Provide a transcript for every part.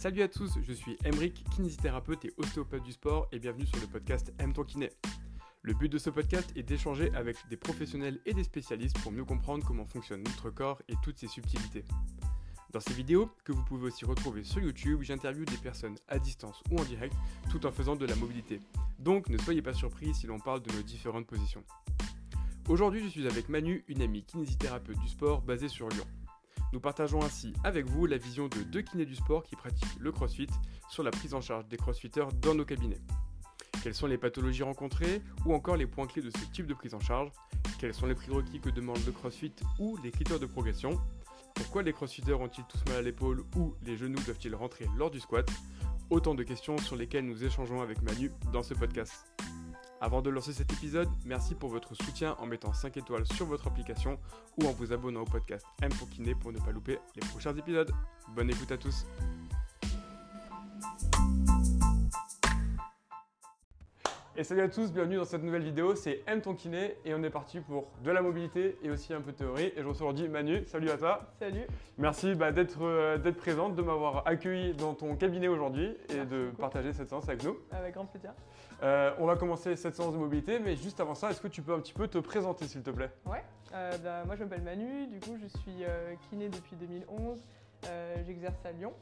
Salut à tous, je suis Emric, kinésithérapeute et ostéopathe du sport et bienvenue sur le podcast Aime ton kiné. Le but de ce podcast est d'échanger avec des professionnels et des spécialistes pour mieux comprendre comment fonctionne notre corps et toutes ses subtilités. Dans ces vidéos, que vous pouvez aussi retrouver sur YouTube, j'interviewe des personnes à distance ou en direct tout en faisant de la mobilité. Donc ne soyez pas surpris si l'on parle de nos différentes positions. Aujourd'hui, je suis avec Manu, une amie kinésithérapeute du sport basée sur Lyon. Nous partageons ainsi avec vous la vision de deux kinés du sport qui pratiquent le crossfit sur la prise en charge des crossfitters dans nos cabinets. Quelles sont les pathologies rencontrées ou encore les points clés de ce type de prise en charge? Quels sont les prérequis que demande le crossfit ou les critères de progression? Pourquoi les crossfitters ont-ils tous mal à l'épaule ou les genoux doivent-ils rentrer lors du squat? Autant de questions sur lesquelles nous échangeons avec Manu dans ce podcast. Avant de lancer cet épisode, merci pour votre soutien en mettant 5 étoiles sur votre application ou en vous abonnant au podcast M pour Kiné pour ne pas louper les prochains épisodes. Bonne écoute à tous. Et salut à tous, bienvenue dans cette nouvelle vidéo, c'est M ton kiné et on est parti pour de la mobilité et aussi un peu de théorie. Et je reçois aujourd'hui Manu, salut à toi. Salut. Merci bah, d'être euh, d'être présente, de m'avoir accueilli dans ton cabinet aujourd'hui et Merci de beaucoup. partager cette séance avec nous. Avec grand plaisir. Euh, on va commencer cette séance de mobilité, mais juste avant ça, est-ce que tu peux un petit peu te présenter s'il te plaît? Ouais. Euh, bah, moi je m'appelle Manu, du coup je suis euh, kiné depuis 2011. Euh, J'exerce à Lyon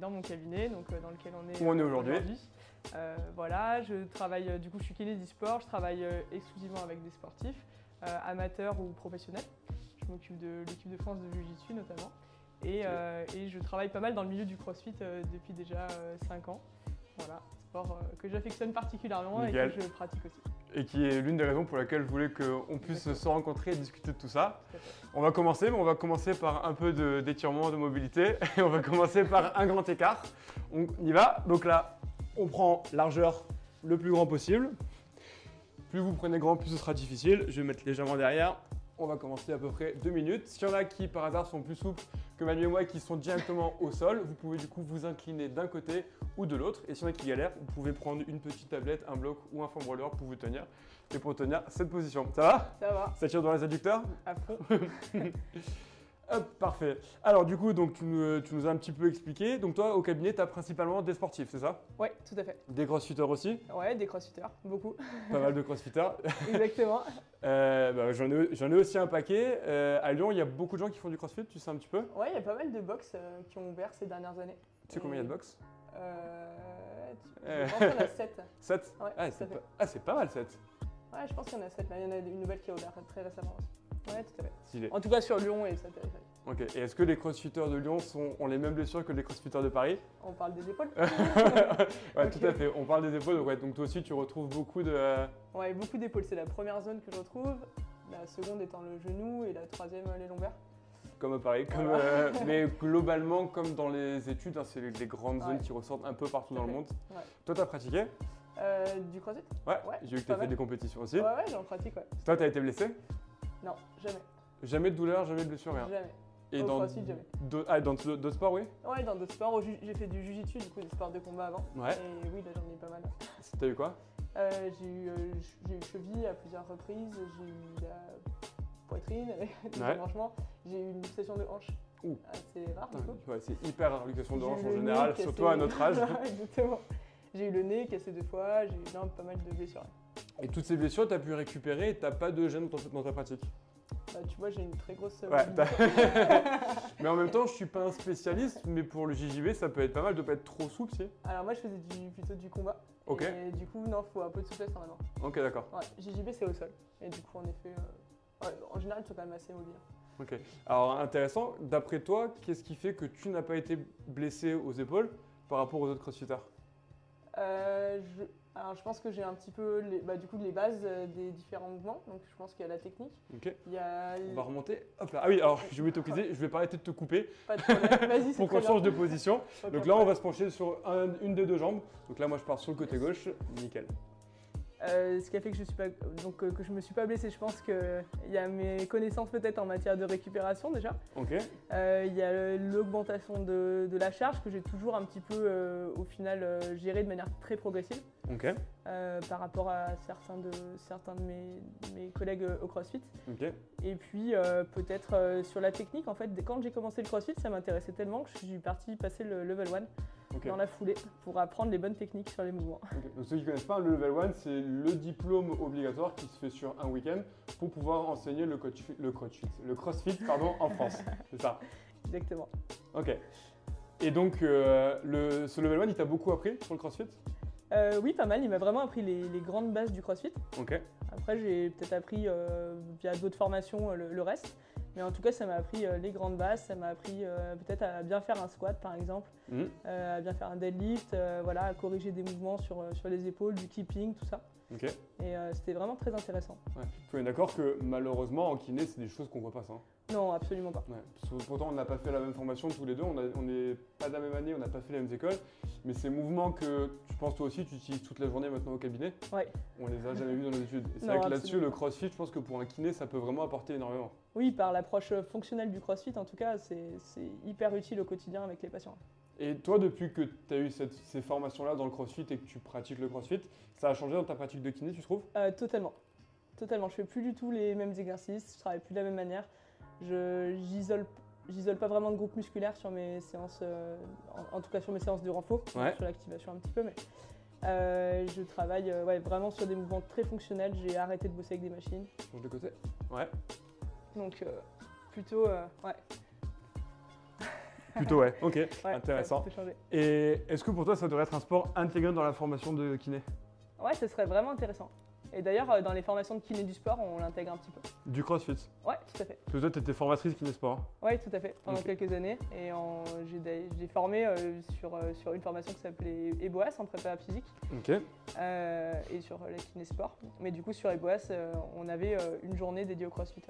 dans mon cabinet, donc dans lequel on est, Où on est aujourd'hui. Voilà, je travaille, du coup je suis kiné du sport, je travaille exclusivement avec des sportifs, amateurs ou professionnels. Je m'occupe de l'équipe de France de Jiu-Jitsu notamment. Et, je travaille pas mal dans le milieu du crossfit depuis déjà 5 ans. Voilà, sport euh, que j'affectionne particulièrement Nickel. et que je pratique aussi. Et qui est l'une des raisons pour laquelle je voulais qu'on puisse Exactement. se rencontrer et discuter de tout ça. On va commencer, mais on va commencer par un peu de- d'étirement, de, mobilité. Et on va commencer par un grand écart. On y va. Donc là, on prend largeur le plus grand possible. Plus vous prenez grand, plus ce sera difficile. Je vais mettre légèrement derrière. On va commencer à peu près deux minutes. S'il y en a qui par hasard sont plus souples que Manu et moi qui sont directement au sol, vous pouvez du coup vous incliner d'un côté ou de l'autre. Et s'il y en a qui galèrent, vous pouvez prendre une petite tablette, un bloc ou un foam roller pour vous tenir et pour tenir cette position. Ça va? Ça va, Ça tire dans les adducteurs? À fond. Hop, parfait. Alors du coup, donc tu nous, tu nous as un petit peu expliqué. Donc toi, au cabinet, tu as principalement des sportifs, c'est ça? Ouais, tout à fait. Des crossfitters aussi? Ouais, des crossfitters, beaucoup. Pas mal de crossfitters. Exactement. Euh, bah, J'en ai, aussi un paquet. Euh, à Lyon, il y a beaucoup de gens qui font du crossfit, tu sais un petit peu? Ouais, il y a pas mal de box euh, qui ont ouvert ces dernières années. Tu sais combien il y a de box? Euh. Euh. Je pense qu'il y en a 7. 7 Ouais, ah, c'est pas, ah, c'est pas mal 7. Ouais, je pense qu'il y en a 7. Il y en a une nouvelle qui a ouvert très récemment aussi. Ouais, tout à fait. Stylé. En tout cas sur Lyon et sa périphérie. Ok. Et est-ce que les crossfitters de Lyon sont, ont les mêmes blessures que les crossfitters de Paris? On parle des épaules Ouais, tout à fait. On parle des épaules. Donc, ouais, donc toi aussi, tu retrouves beaucoup de. Ouais, beaucoup d'épaules. C'est la première zone que je retrouve. La seconde étant le genou et la troisième euh, les lombaires. Comme à Paris, comme, Voilà. euh, mais globalement, comme dans les études, hein, c'est les, les grandes zones qui ressortent un peu partout dans le monde. Ouais. Toi, t'as pratiqué? Euh, du crossfit? Ouais. Ouais, J'ai vu que pas t'as fait des compétitions aussi. Ouais, ouais, j'en pratique, ouais. Toi, t'as été blessé? Non, jamais. Jamais de douleur, jamais de blessure, rien. Jamais. Et Au dans crossfit, jamais. ah, dans d'autres sports, oui Ouais, dans d'autres sports, j'ai fait du jujitsu, du coup des sports de combat avant. Ouais. Et oui, là j'en ai pas mal. T'as eu quoi? Euh, j'ai eu, euh, eu cheville à plusieurs reprises, j'ai eu la poitrine Ouais. branchements, j'ai eu une luxation de hanche. Ouh. Assez rare du coup. Ouais, C'est hyper rare, luxation de hanche en général, surtout à notre âge. Exactement. J'ai eu le nez cassé deux fois, j'ai eu pas mal de blessures. Et toutes ces blessures, t'as pu récupérer et t'as pas de gêne dans ta, dans ta pratique. Bah, tu vois, j'ai une très grosse. Ouais. Mais en même temps, je suis pas un spécialiste, mais pour le JJB, ça peut être pas mal de pas être trop souple, si. Alors moi je faisais du, plutôt du combat. Ok. Et du coup, non, faut un peu de souplesse normalement. Ok, d'accord. Ouais, JJB c'est au sol. Et du coup, en effet, euh, ouais, en général, ils sont quand même assez mobiles. Ok. Alors intéressant, d'après toi, qu'est-ce qui fait que tu n'as pas été blessé aux épaules par rapport aux autres crossfitters? Euh, je, alors je pense que j'ai un petit peu les, bah, du coup les bases euh, des différents mouvements. Donc je pense qu'il y a la technique. Ok. Il y a On va remonter. Hop là. Ah oui, alors je vais t'optiser, je vais pas arrêter de te couper pas de problème. Vas-y, c'est pour qu'on change de position. Donc là, on va se pencher sur un- une des deux jambes. Donc là, moi, je pars sur le côté gauche. Nickel. Euh, ce qui a fait que je suis pas donc euh, que je me suis pas blessée. Je pense que il y a mes connaissances peut-être en matière de récupération déjà. Ok. Euh, Il y a l'augmentation de, de la charge que j'ai toujours un petit peu au final euh, géré de manière très progressive. Euh, par rapport à certains de, certains de mes, mes collègues euh, au CrossFit. Et puis euh, peut-être euh, sur la technique, en fait, quand j'ai commencé le CrossFit, ça m'intéressait tellement que je suis partie passer le level 1 ok. dans la foulée pour apprendre les bonnes techniques sur les mouvements. Donc ceux qui ne connaissent pas, le level 1, c'est le diplôme obligatoire qui se fait sur un week-end pour pouvoir enseigner le, coach, le, coach, le crossfit pardon, en France. C'est ça. Exactement. Ok. Et donc, le, ce level 1, il t'a beaucoup appris sur le crossfit? Euh, oui, pas mal. Il m'a vraiment appris les, les grandes bases du CrossFit. Ok. Après, j'ai peut-être appris euh, via d'autres formations euh, le, le reste. Mais en tout cas, ça m'a appris euh, les grandes bases. Ça m'a appris peut-être à bien faire un squat, par exemple, euh, à bien faire un deadlift, voilà, à corriger des mouvements sur, sur les épaules, du keeping, tout ça. Et euh, c'était vraiment très intéressant. Ouais. On est d'accord que malheureusement, en kiné, c'est des choses qu'on voit pas ça. hein? Non, absolument pas. Ouais. Pourtant, on n'a pas fait la même formation tous les deux, on n'est pas de la même année, on n'a pas fait les mêmes écoles. Mais ces mouvements que je pense toi aussi, tu utilises toute la journée maintenant au cabinet, Ouais. on les a jamais vus dans nos études. Et c'est vrai que là-dessus, le crossfit, je pense que pour un kiné, ça peut vraiment apporter énormément. Oui, par l'approche fonctionnelle du CrossFit, en tout cas, c'est hyper utile au quotidien avec les patients. Et toi, depuis que tu as eu cette- ces formations-là dans le crossfit et que tu pratiques le crossfit, ça a changé dans ta pratique de kiné, tu trouves? Euh, totalement. Totalement. Je fais plus du tout les mêmes exercices, je travaille plus de la même manière. Je j'isole j'isole pas vraiment de groupe musculaire sur mes séances, euh, en, en tout cas sur mes séances de renfort, Ouais. sur l'activation un petit peu, mais euh, je travaille euh, ouais, vraiment sur des mouvements très fonctionnels. J'ai arrêté de bosser avec des machines, Change de côté Ouais. donc plutôt ouais, Plutôt ouais. Ok, ouais, intéressant. Et est-ce que pour toi, ça devrait être un sport intégré dans la formation de kiné? Ouais, ce serait vraiment intéressant. Et d'ailleurs, euh, dans les formations de kiné du sport, on l'intègre un petit peu. Du crossfit? Ouais, tout à fait. Parce que toi, tu étais formatrice kiné sport. hein Oui, tout à fait, pendant quelques années. Et en- j'ai formé euh, sur, euh, sur une formation qui s'appelait EBOAS en prépa physique Ok. euh, et sur la kiné sport. Mais du coup, sur EBOAS, euh, on avait euh, une journée dédiée au crossfit.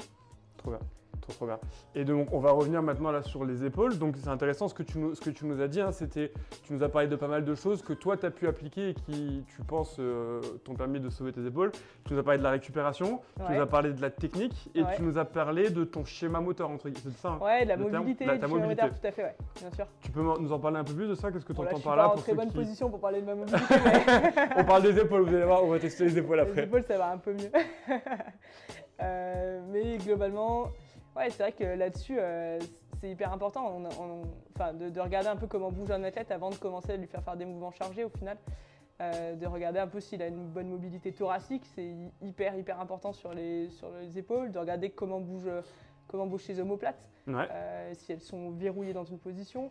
Trop bien. Trop, trop bien. Et donc, on va revenir maintenant là sur les épaules. Donc, c'est intéressant ce que tu nous, ce que tu nous as dit. hein, C'était, tu nous as parlé de pas mal de choses que toi, tu as pu appliquer et qui, tu penses, euh, t'ont permis de sauver tes épaules. Tu nous as parlé de la récupération, tu nous as parlé de la technique et Ouais. tu nous as parlé de ton schéma moteur, entre guillemets. C'est ça hein Ouais, de la terme- mobilité, la- du mobilité. moteur, tout à fait, ouais, bien sûr. Tu peux nous en parler un peu plus de ça? Qu'est-ce que tu Bon, là, je entends suis par pas en pour très bonne qui- position pour parler de ma mobilité, mais On parle des épaules, vous allez voir, on va tester les épaules les après. épaules, ça va un peu mieux. Euh, mais globalement, ouais, c'est vrai que là-dessus, euh, c'est hyper important on- on- enfin, de, de regarder un peu comment bouge un athlète avant de commencer à lui faire faire des mouvements chargés au final. Euh, de regarder un peu s'il a une bonne mobilité thoracique, c'est hy- hyper hyper important sur les, sur les épaules, de regarder comment bougent comment bougent ses omoplates, Ouais. euh, si elles sont verrouillées dans une position,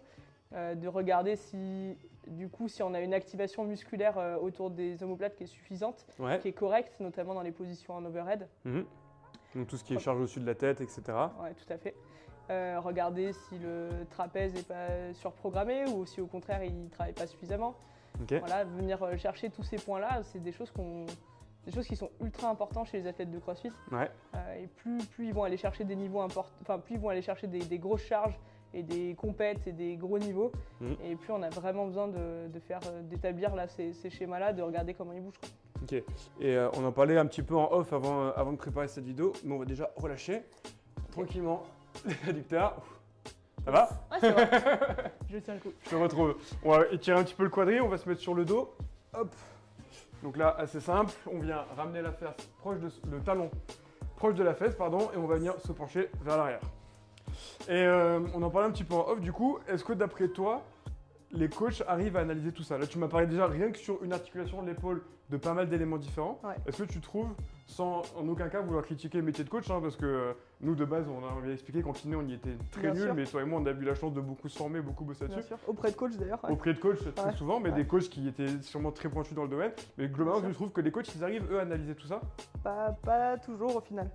de regarder si du coup si on a une activation musculaire autour des omoplates qui est suffisante, Ouais. qui est correcte, notamment dans les positions en overhead. Mhm. Donc, tout ce qui est charge au-dessus de la tête, etc. Ouais, tout à fait. Euh, regarder si le trapèze n'est pas surprogrammé ou si au contraire il ne travaille pas suffisamment. Voilà, venir euh, chercher tous ces points-là, c'est des choses qu'on des choses qui sont ultra importantes chez les athlètes de CrossFit. Ouais. Euh, et plus, plus ils vont aller chercher des niveaux importants, enfin plus ils vont aller chercher des, des grosses charges et des compètes et des gros niveaux, Mhm. et plus on a vraiment besoin de, de faire euh, d'établir là ces, ces schémas-là, de regarder comment ils bougent. quoi. Ok. Et euh, on en parlait un petit peu en off avant, euh, avant de préparer cette vidéo, mais on va déjà relâcher tranquillement les réducteurs. Ça va? Ouais, c'est vrai. Je tiens le coup. Je te retrouve. On va étirer un petit peu le quadrille, on va se mettre sur le dos. Hop. Donc là, assez simple, on vient ramener la fesse proche de le talon proche de la fesse, pardon, et on va venir se pencher vers l'arrière. Et euh, on en parlait un petit peu en off, du coup, est-ce que d'après toi, les coachs arrivent à analyser tout ça Là, tu m'as parlé déjà rien que sur une articulation de l'épaule de pas mal d'éléments différents. Ouais. Est-ce que tu trouves, sans en aucun cas vouloir critiquer le métier de coach, hein, parce que euh, nous de base, on avait expliqué qu'en kiné, on y était très Bien nuls, mais toi et moi, on a eu la chance de beaucoup se former, beaucoup bosser Bien là-dessus sûr. Auprès de coach d'ailleurs. ouais. auprès de coachs très Ouais, souvent, mais des coachs qui étaient sûrement très pointus dans le domaine. Mais globalement, Bien je trouve que les coachs, ils arrivent, eux, à analyser tout ça? Pas, pas toujours au final.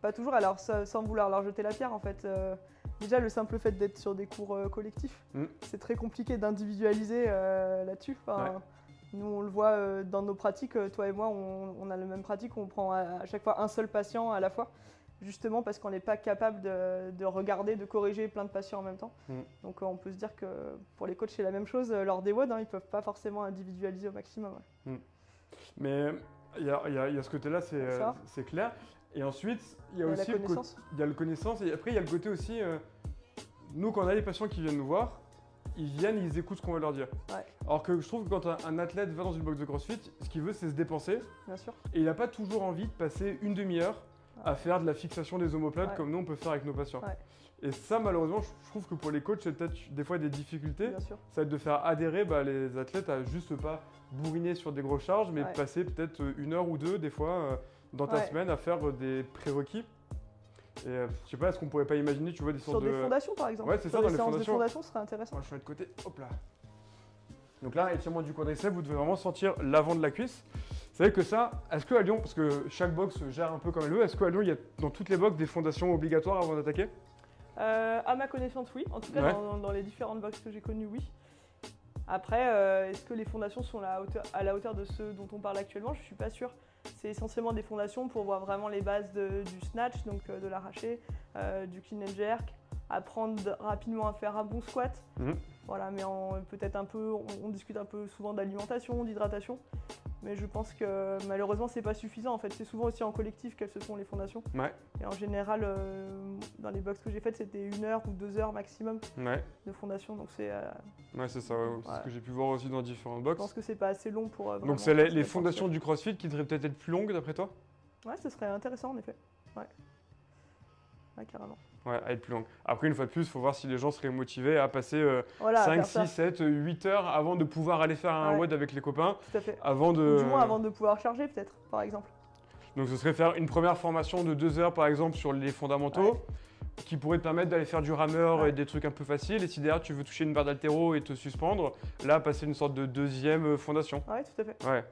Pas toujours, alors sans vouloir leur jeter la pierre en fait. euh, déjà le simple fait d'être sur des cours euh, collectifs, Mm. c'est très compliqué d'individualiser euh, là-dessus. Enfin, Ouais. Nous on le voit euh, dans nos pratiques, toi et moi on, on a la même pratique, on prend à, à chaque fois un seul patient à la fois. Justement parce qu'on n'est pas capable de, de regarder, de corriger plein de patients en même temps. Mm. Donc euh, on peut se dire que pour les coachs c'est la même chose, lors des WOD, hein, ils ne peuvent pas forcément individualiser au maximum. ouais. Mais il y a, y y ce côté-là, c'est clair. Et ensuite, il y a Il y a la aussi le côté- il y a le connaissance. Et après, il y a le côté aussi, euh, nous, quand on a des patients qui viennent nous voir, ils viennent, ils écoutent ce qu'on va leur dire. Ouais. Alors que je trouve que quand un, athlète va dans une box de CrossFit, ce qu'il veut, c'est se dépenser. Bien sûr. Et il n'a pas toujours envie de passer une demi-heure à faire de la fixation des omoplates Ouais. comme nous on peut faire avec nos patients. Et ça, malheureusement, je trouve que pour les coachs, c'est peut-être des fois des difficultés. Bien sûr. Ça va être de faire adhérer bah, les athlètes à juste pas bourriner sur des grosses charges, mais passer peut-être une heure ou deux, des fois, euh, dans ta Ouais. semaine à faire euh, des prérequis. Et euh, je sais pas, est-ce qu'on pourrait pas imaginer, tu vois, des sortes Sur des de. fondations, par exemple. Ouais, c'est ça, dans les fondations. de fondation, ce serait intéressant. Moi, je mets de côté, hop là. Donc là, étirement du quadriceps, vous devez vraiment sentir l'avant de la cuisse. C'est vrai que ça, est-ce qu'à Lyon, parce que chaque box gère un peu comme elle veut, est-ce qu'à Lyon, il y a dans toutes les box des fondations obligatoires avant d'attaquer? Euh, à ma connaissance, oui. En tout cas, Ouais. dans, dans les différentes boxes que j'ai connues, oui. Après, euh, est-ce que les fondations sont la hauteur- à la hauteur de ceux dont on parle actuellement? Je suis pas sûre. C'est essentiellement des fondations pour voir vraiment les bases de- du snatch, donc euh, de l'arraché, euh, du clean and jerk, apprendre de- rapidement à faire un bon squat. Mhm. Voilà, mais peut-être un peu, on, on discute un peu souvent d'alimentation, d'hydratation. Mais je pense que malheureusement, c'est pas suffisant. En fait, c'est souvent aussi en collectif qu'elles se font les fondations. Ouais. Et en général, euh, dans les box que j'ai faites, c'était une heure ou deux heures maximum Ouais, de fondation. Donc c'est, euh, ouais c'est ça, ouais, c'est ce que j'ai pu voir aussi dans différentes je box. pense que c'est pas assez long pour. euh, vraiment Donc c'est les, les fondations du CrossFit qui devraient peut-être être plus longues d'après toi? Ouais, ce serait intéressant en effet. Ouais. Ouais, carrément. Ouais, à être plus longues. Après, une fois de plus, il faut voir si les gens seraient motivés à passer euh, Voilà, à 5, faire ça, 6, 7, 8 heures avant de pouvoir aller faire un Ouais. WOD avec les copains. tout à fait. Avant de. Du moins avant de pouvoir charger peut-être, par exemple. Donc ce serait faire une première formation de 2 heures par exemple sur les fondamentaux. Qui pourrait te permettre d'aller faire du rameur et des trucs un peu faciles. Et si derrière tu veux toucher une barre d'altéro et te suspendre, là passer une sorte de deuxième euh, fondation. Ouais, tout à fait. Ouais.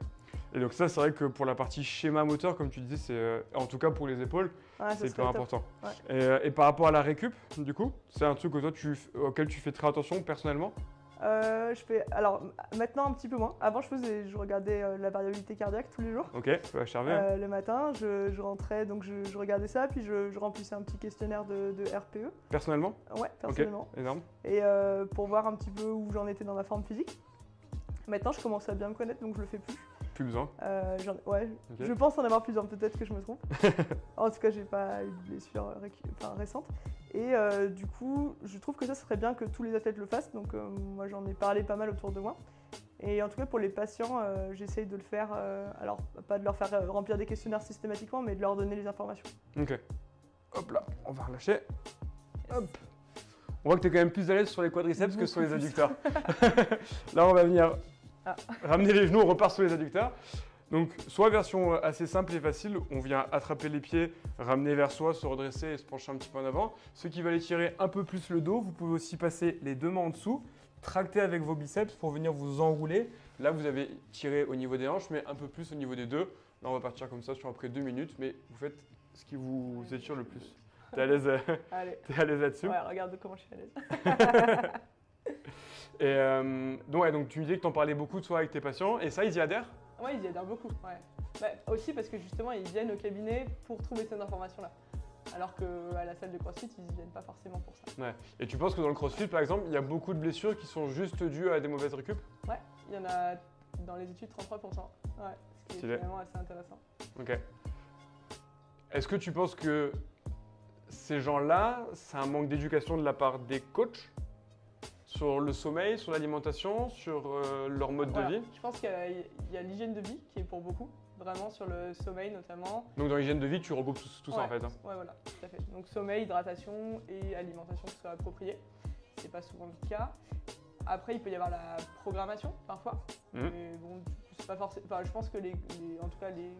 Et donc ça c'est vrai que pour la partie schéma moteur, comme tu disais, c'est euh, en tout cas pour les épaules, Ouais, c'est hyper important. Ouais. Et, euh, et par rapport à la récup, du coup, c'est un truc que toi, tu, f- auquel tu fais très attention personnellement? Euh, je fais, alors maintenant un petit peu moins. Avant, je faisais, je regardais euh, la variabilité cardiaque tous les jours. Ok, HRV. hein. Euh, le matin, je, je rentrais, donc je, je regardais ça, puis je, je remplissais un petit questionnaire de, de RPE. Personnellement? Ouais, personnellement. Énorme. Et pour voir un petit peu où j'en étais dans ma forme physique. Maintenant, je commence à bien me connaître, donc je le fais plus. Plus besoin. Euh, ouais, je pense en avoir plusieurs, peut-être que je me trompe. en tout cas, j'ai pas eu de blessure enfin, récente. Et euh, du coup, je trouve que ça serait bien que tous les athlètes le fassent. Donc, euh, moi, j'en ai parlé pas mal autour de moi. Et en tout cas, pour les patients, euh, j'essaye de le faire. alors, pas de leur faire remplir des questionnaires systématiquement, mais de leur donner les informations. Ok. Hop là, on va relâcher. Hop. On voit que tu es quand même plus à l'aise sur les quadriceps que sur les plus. adducteurs. là, on va venir Ah. ramener les genoux, on repart sur les adducteurs. Donc, soit version euh, assez simple et facile, on vient attraper les pieds, ramener vers soi, se redresser et se pencher un petit peu en avant. Ceux qui veulent étirer un peu plus le dos, vous pouvez aussi passer les deux mains en dessous, tracter avec vos biceps pour venir vous enrouler. Là, vous avez tiré au niveau des hanches, mais un peu plus au niveau des deux. Là, on va partir comme ça sur après deux minutes, mais vous faites ce qui vous étire le plus. T'es à l'aise, euh, Allez. t'es à l'aise là-dessus? Ouais, regarde comment je suis à l'aise. Et euh, donc, ouais, donc tu me disais que t'en parlais beaucoup toi avec tes patients, et ça, ils y adhèrent? Ouais, ils y adhèrent beaucoup. Ouais. Bah, aussi parce que justement, ils viennent au cabinet pour trouver ces informations-là. Alors qu'à la salle de CrossFit, ils y viennent pas forcément pour ça. Ouais. Et tu penses que dans le crossfit, par exemple, il y a beaucoup de blessures qui sont juste dues à des mauvaises récup? Ouais, il y en a dans les études 33%. Ouais, ce qui est finalement assez intéressant. Ok. Est-ce que tu penses que ces gens-là, c'est un manque d'éducation de la part des coachs? Sur le sommeil, sur l'alimentation, sur euh, leur mode Voilà. de vie Je pense qu'il y a- l'hygiène de vie qui est pour beaucoup, vraiment sur le sommeil notamment. Donc dans l'hygiène de vie, tu regroupes tout, tout ça en fait. hein. Ouais, voilà, tout à fait. Donc sommeil, hydratation et alimentation qui soit appropriée. C'est pas souvent le cas. Après, il peut y avoir la programmation parfois. Mhm. Mais bon, pas forcément. Enfin, je pense que les, les- en tout cas les,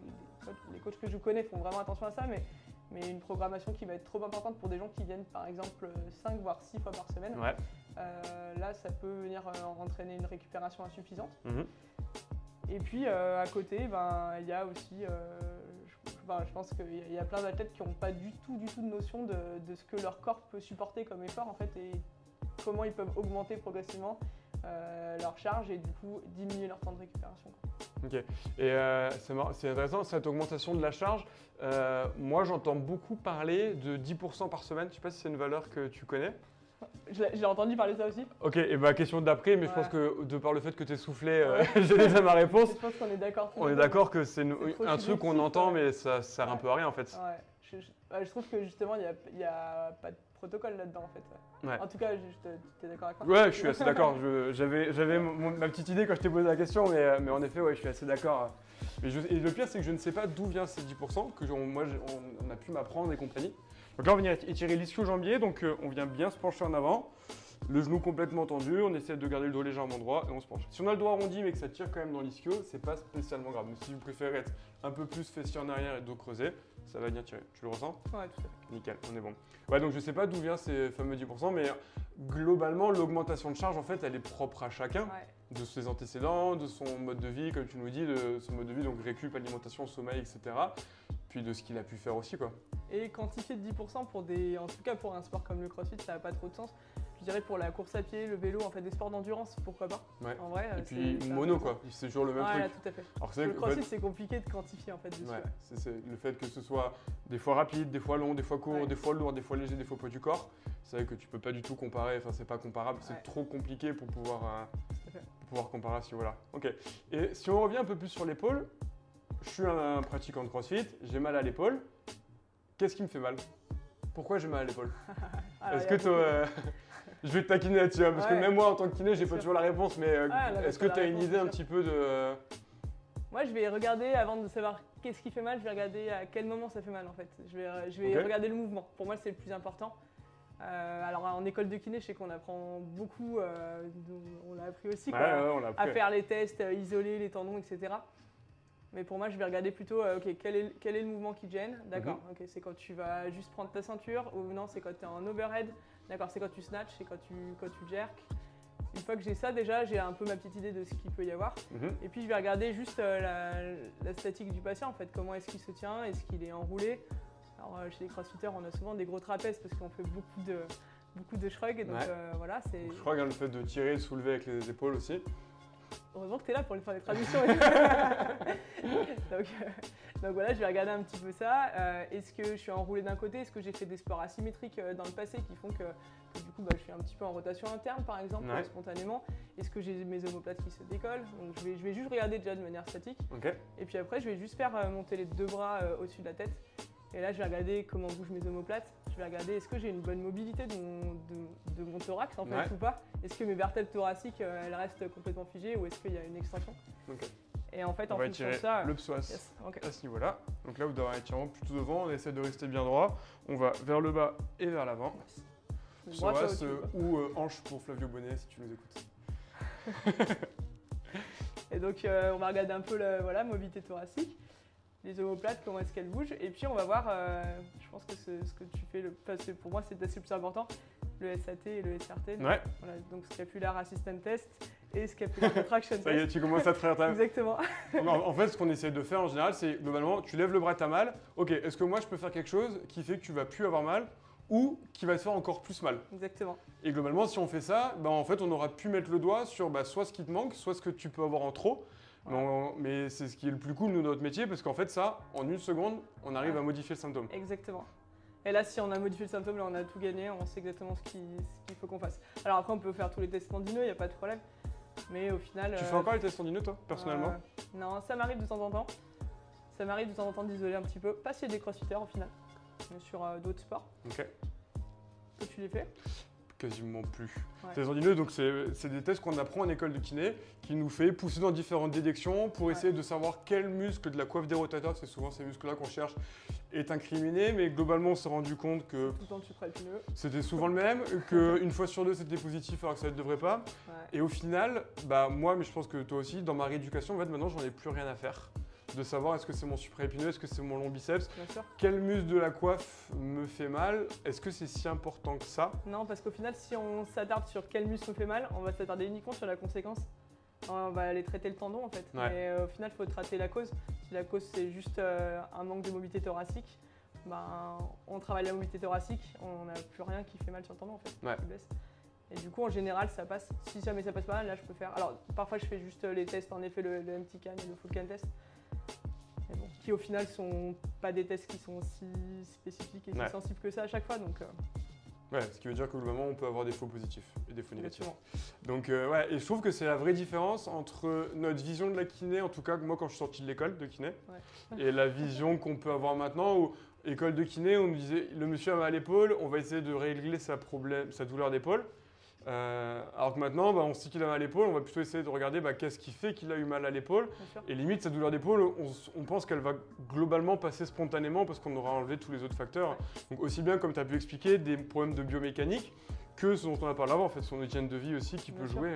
les coachs que je connais font vraiment attention à ça, mais, mais une programmation qui va être trop importante pour des gens qui viennent par exemple 5 voire 6 fois par semaine. Ouais. Euh, là, ça peut venir euh, entraîner une récupération insuffisante. Mhm. Et puis euh, à côté, ben, il y a aussi, euh, je, ben, je pense qu'il y, a- il y a plein d'athlètes qui n'ont pas du tout, du tout de notion de, de ce que leur corps peut supporter comme effort en fait et comment ils peuvent augmenter progressivement euh, leur charge et du coup diminuer leur temps de récupération. quoi. Et euh, c'est intéressant, cette augmentation de la charge. euh, moi, j'entends beaucoup parler de 10% par semaine. Je sais pas si c'est une valeur que tu connais. J'ai entendu parler de ça aussi. Ok, et bah question d'après, mais je Ouais. pense que de par le fait que tu es soufflé, euh, j'ai déjà ma réponse. Je pense qu'on est d'accord. On est d'accord que c'est un truc qu'on entend, ouais. mais ça sert un Ouais. peu à rien en fait. Ouais, je, je- ouais, je trouve que justement, il n'y a, a pas de protocole là-dedans, en fait. ouais. En tout cas, tu es d'accord avec moi Ouais, je suis assez d'accord. J'avais, ma petite idée quand je t'ai posé la question, mais, euh, mais en effet, ouais, je suis assez d'accord. Je- et le pire, c'est que je ne sais pas d'où vient ces 10%, que moi, on, on a pu m'apprendre et compagnie. Donc là, on vient étirer l'ischio-jambier, donc euh, on vient bien se pencher en avant. Le genou complètement tendu, on essaie de garder le dos légèrement droit et on se penche. Si on a le dos arrondi mais que ça tire quand même dans l'ischio, c'est pas spécialement grave. Mais si vous préférez être un peu plus fessier en arrière et dos creusé, ça va bien tirer. Tu le ressens? Ouais, tout à fait. Nickel, on est bon. Ouais, donc je sais pas d'où vient ces fameux 10%, mais globalement, l'augmentation de charge, en fait, elle est propre à chacun, Ouais. de ses antécédents, de son mode de vie, comme tu nous dis, de son mode de vie, donc récup, alimentation, sommeil, etc. Puis de ce qu'il a pu faire aussi, quoi. Et quantifier de 10% pour des, en tout cas pour un sport comme le crossfit, ça n'a pas trop de sens. Je dirais pour la course à pied, le vélo, en fait des sports d'endurance, pourquoi pas Ouais. En vrai, Et puis mono, quoi. C'est toujours le même Ouais, truc. tout à fait. Alors Le crossfit, c'est compliqué de quantifier en fait dessus. ouais, ouais. c'est- c'est le fait que ce soit des fois rapide, des fois long, des fois court, des fois lourd, des fois léger, des fois poids du corps. C'est vrai que tu peux pas du tout comparer, enfin c'est pas comparable, c'est trop compliqué pour pouvoir, euh, pour pouvoir comparer à ce niveau-là. Ok. Et si on revient un peu plus sur l'épaule, je suis un pratiquant de CrossFit, j'ai mal à l'épaule. Qu'est-ce qui me fait mal? Pourquoi j'ai mal à l'épaule? Alors, Est-ce que euh, je vais te taquiner là-dessus, hein, parce que même moi en tant que kiné, j'ai pas toujours la réponse, mais euh, est-ce que tu as une idée un petit peu de Moi, je vais regarder avant de savoir qu'est-ce qui fait mal. Je vais regarder à quel moment ça fait mal en fait. Je vais, je vais regarder le mouvement. Pour moi, c'est le plus important. Euh, alors en école de kiné, je sais qu'on apprend beaucoup. euh, on l'a appris aussi. Quoi, ouais, on l'a à faire les tests, euh, isoler les tendons, etc. Mais pour moi, je vais regarder plutôt, euh, ok, quel est, quel est le mouvement qui te gêne? D'accord, Mhm. ok, c'est quand tu vas juste prendre ta ceinture, ou non, c'est quand tu es en overhead, d'accord, c'est quand tu snatch, c'est quand tu, quand tu jerk. Une fois que j'ai ça, déjà, j'ai un peu ma petite idée de ce qu'il peut y avoir. Mhm. Et puis, je vais regarder juste euh, la, la statique du patient, en fait, comment est-ce qu'il se tient, est-ce qu'il est enroulé? Alors, euh, chez les crossfitters, on a souvent des gros trapèzes parce qu'on fait beaucoup de, beaucoup de shrugs, donc Ouais. euh, voilà, c'est... Je crois que le fait de tirer et de soulever avec les épaules aussi. Heureusement que tu es là pour lui faire des traductions. donc, euh, donc voilà, je vais regarder un petit peu ça. Euh, Est-ce que je suis enroulé d'un côté? Est-ce que j'ai fait des sports asymétriques euh, dans le passé qui font que, que du coup bah, je suis un petit peu en rotation interne par exemple, Ouais. spontanément? Est-ce que j'ai mes omoplates qui se décollent? Donc je vais, je vais juste regarder déjà de manière statique. Et puis après, je vais juste faire monter les deux bras au-dessus de la tête. Et là, je vais regarder comment bougent mes omoplates. Vais regarder est-ce que j'ai une bonne mobilité de mon, de- de mon thorax en fait Ouais. ou pas. Est-ce que mes vertèbres thoraciques, euh, elles restent complètement figées ou est-ce qu'il y a une extension. Et en fait, On en va fonction de ça, le psoas yes, à ce niveau-là. Donc là, vous devez étirement plutôt devant. On essaie de rester bien droit. On va vers le bas et vers l'avant. Psoas euh, ou euh, hanche pour Flavio Bonnet si tu nous écoutes. Et donc, euh, on va regarder un peu la voilà, mobilité thoracique, les omoplates, comment est-ce qu'elles bougent. Et puis, on va voir, euh, je pense que c'est ce que tu fais, le, enfin, pour moi, c'est assez le plus important, le SAT et le SRT. Donc, Ouais, Voilà, donc Scapular Assistant Test et Scapular Contraction ça y est, Test. tu commences à te faire ta... Exactement. en, en fait, ce qu'on essaie de faire en général, c'est globalement, tu lèves le bras, t'as mal. Ok, est-ce que moi je peux faire quelque chose qui fait que tu vas plus avoir mal ou qui va te faire encore plus mal? Exactement. Et globalement, si on fait ça, ben, en fait, on aura pu mettre le doigt sur bah, soit ce qui te manque, soit ce que tu peux avoir en trop. Ouais. Mais, c'est ce qui est le plus cool de notre métier, parce qu'en fait, ça, en une seconde, on arrive Ouais. à modifier le symptôme. Exactement. Et là, si on a modifié le symptôme, là, on a tout gagné, on sait exactement ce qu'il ce qu'il faut qu'on fasse. Alors après, on peut faire tous les tests tendineux, il n'y a pas de problème. Mais au final... Tu euh, fais encore les tests tendineux, toi, personnellement euh, Non, ça m'arrive de temps en temps. Ça m'arrive de temps en temps d'isoler un petit peu. Pas chez des crossfitters au final, mais sur euh, d'autres sports. Ok. Toi, tu les fais? Quasiment plus. Ouais. Tests tendineux, donc c'est c'est des tests qu'on apprend en école de kiné, qui nous fait pousser dans différentes directions pour Ouais. essayer de savoir quel muscle de la coiffe des rotateurs, c'est souvent ces muscles-là qu'on cherche, est incriminé. Mais globalement, on s'est rendu compte que Tout le temps, tu ferais épineux. c'était souvent le même, qu'une fois sur deux, c'était positif alors que ça ne devrait pas. Ouais. Et au final, bah moi, mais je pense que toi aussi, dans ma rééducation, en fait, maintenant, j'en ai plus rien à faire. De savoir est-ce que c'est mon supraépineux, est-ce que c'est mon long biceps, Bien sûr. quel muscle de la coiffe me fait mal, est-ce que c'est si important que ça Non, parce qu'au final, si on s'attarde sur quel muscle nous fait mal, on va s'attarder uniquement sur la conséquence. On va aller traiter le tendon en fait. Ouais. Mais euh, au final, il faut traiter la cause. Si la cause c'est juste euh, un manque de mobilité thoracique, ben, on travaille la mobilité thoracique, on n'a plus rien qui fait mal sur le tendon en fait. Ouais. qui blesse. Et du coup, en général, ça passe. Si jamais ça passe pas, là, je peux faire. Alors, parfois, je fais juste euh, les tests, en effet, le, le MT-CAN et le full CAN test. Mais bon, qui au final sont pas des tests qui sont si spécifiques et si Ouais. sensibles que ça à chaque fois. Donc, euh, Ouais, ce qui veut dire que globalement, on peut avoir des faux positifs et des faux négatifs. Donc, euh, ouais, et je trouve que c'est la vraie différence entre notre vision de la kiné, en tout cas, moi, quand je suis sorti de l'école de kiné, Ouais. et la vision qu'on peut avoir maintenant où, école de kiné, on nous disait le monsieur a mal à l'épaule, on va essayer de régler sa, problème, sa douleur d'épaule. Euh, alors que maintenant, bah, on sait qu'il a mal à l'épaule, on va plutôt essayer de regarder bah, qu'est-ce qui fait qu'il a eu mal à l'épaule. Et limite, sa douleur d'épaule, on, on pense qu'elle va globalement passer spontanément parce qu'on aura enlevé tous les autres facteurs. Donc aussi bien, comme tu as pu expliquer, des problèmes de biomécanique que ce dont on a parlé avant, en fait, son hygiène de vie aussi qui Bien peut sûr. jouer.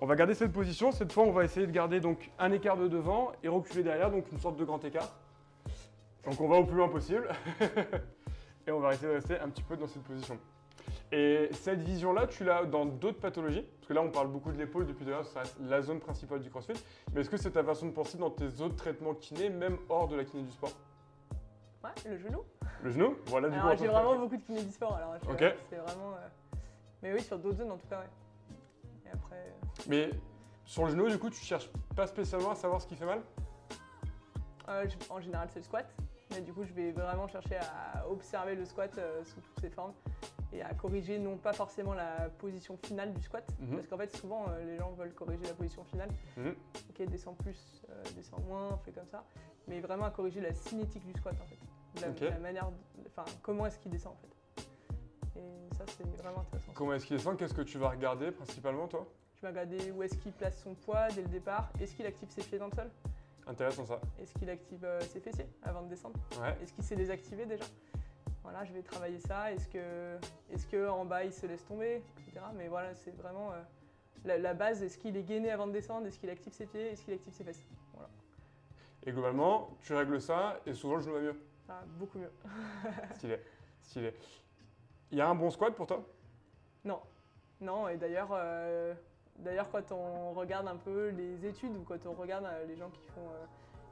On va garder cette position. Cette fois, on va essayer de garder donc un écart de devant et reculer derrière, donc une sorte de grand écart. Donc on va au plus loin possible. et on va essayer de rester un petit peu dans cette position. Et cette vision-là, tu l'as dans d'autres pathologies? Parce que là, on parle beaucoup de l'épaule depuis tout à l'heure, ça reste la zone principale du crossfit. Mais est-ce que c'est ta façon de penser dans tes autres traitements kiné, même hors de la kiné du sport? Ouais, le genou. Le genou? Voilà, du coup. Alors j'ai vraiment beaucoup de kiné du sport, alors je- Ok. c'est vraiment. euh, Mais oui, sur d'autres zones en tout cas, ouais. Et après. euh, Mais sur le genou, du coup, tu cherches pas spécialement à savoir ce qui fait mal? Euh, en général, c'est le squat. Mais du coup, je vais vraiment chercher à observer le squat euh, sous toutes ses formes et à corriger non pas forcément la position finale du squat. Mhm. Parce qu'en fait, souvent, euh, les gens veulent corriger la position finale. Mhm. Ok, descend plus, euh, descend moins, fait comme ça. Mais vraiment à corriger la cinétique du squat en fait. La, manière, enfin, comment est-ce qu'il descend en fait. Et ça, c'est vraiment intéressant. Comment est-ce qu'il descend? Qu'est-ce que tu vas regarder principalement, toi? Je vais regarder où est-ce qu'il place son poids dès le départ. Est-ce qu'il active ses pieds dans le sol? Intéressant ça. Est-ce qu'il active euh, ses fessiers avant de descendre Ouais. Est-ce qu'il sait les activer déjà? Voilà, je vais travailler ça. Est-ce que, est-ce que en bas il se laisse tomber, etc. Mais voilà, c'est vraiment euh, la, la base. Est-ce qu'il est gainé avant de descendre? Est-ce qu'il active ses pieds? Est-ce qu'il active ses fesses? Voilà, Et globalement, tu règles ça et souvent le genou va mieux. va beaucoup mieux. Stylé. Stylé. Il y a un bon squat pour toi? Non, non. Et d'ailleurs, euh, d'ailleurs, quand on regarde un peu les études ou quand on regarde euh, les gens qui font, euh,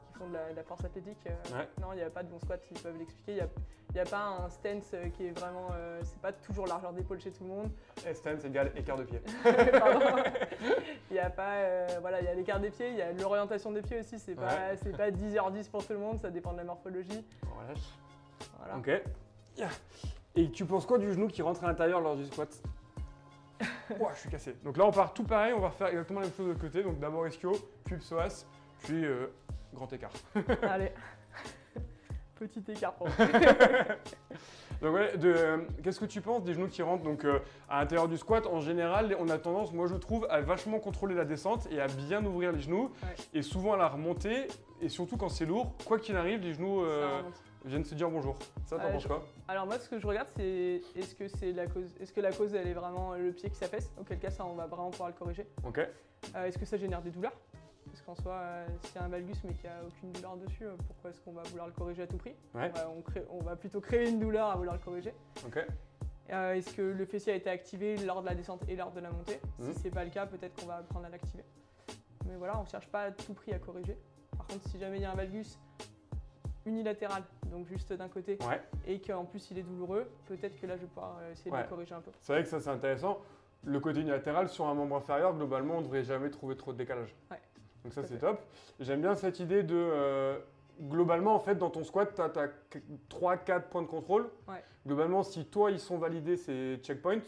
qui font de, la, de la force athlétique, euh, Ouais. non, il n'y a pas de bon squat. Ils peuvent l'expliquer. Il n'y a, pas un stance qui est vraiment. c'est pas toujours largeur d'épaule chez tout le monde. Stance égale écart de pied. Il y a pas, voilà, il y a l'écart des pieds, il y a l'orientation des pieds aussi. C'est pas, c'est pas 10h10 pour tout le monde. Ça dépend de la morphologie. Voilà. Voilà. Ok. Yeah. Et tu penses quoi du genou qui rentre à l'intérieur lors du squat? Ouah, je suis cassé. Donc là, on part tout pareil, on va refaire exactement la même chose de l'autre côté. Donc d'abord ischio, puis psoas, puis euh, grand écart. Allez. Petit écart pour Donc de, euh, qu'est-ce que tu penses des genoux qui rentrent donc euh, à l'intérieur du squat En général, on a tendance, moi je trouve, à vachement contrôler la descente et à bien ouvrir les genoux Ouais. et souvent à la remonter. Et surtout quand c'est lourd, quoi qu'il arrive, les genoux euh, viennent se dire bonjour. Ça, t'en penses quoi? Alors moi, ce que je regarde, c'est est-ce que c'est la cause, est-ce que la cause elle est vraiment le pied qui s'affaisse? Auquel cas, ça, on va vraiment pouvoir le corriger. Ok. Est-ce que ça génère des douleurs? Parce qu'en soi, euh, s'il y a un valgus mais qu'il n'y a aucune douleur dessus, euh, pourquoi est-ce qu'on va vouloir le corriger à tout prix Ouais. on, va, on crée- on va plutôt créer une douleur à vouloir le corriger. Euh, Est-ce que le fessier a été activé lors de la descente et lors de la montée? Mhm. Si c'est pas le cas, peut-être qu'on va apprendre à l'activer. Mais voilà, on cherche pas à tout prix à corriger. Par contre, si jamais il y a un valgus unilatéral, donc juste d'un côté, Ouais. et qu'en plus il est douloureux, peut-être que là je vais pouvoir euh, essayer de le corriger un peu. C'est vrai que ça c'est intéressant. Le côté unilatéral sur un membre inférieur, globalement, on ne devrait jamais trouver trop de décalage. Ouais. Donc ça c'est top. J'aime bien cette idée de... euh, globalement, en fait, dans ton squat, tu as, 3-4 points de contrôle. Ouais. Globalement, si toi, ils sont validés, ces checkpoints,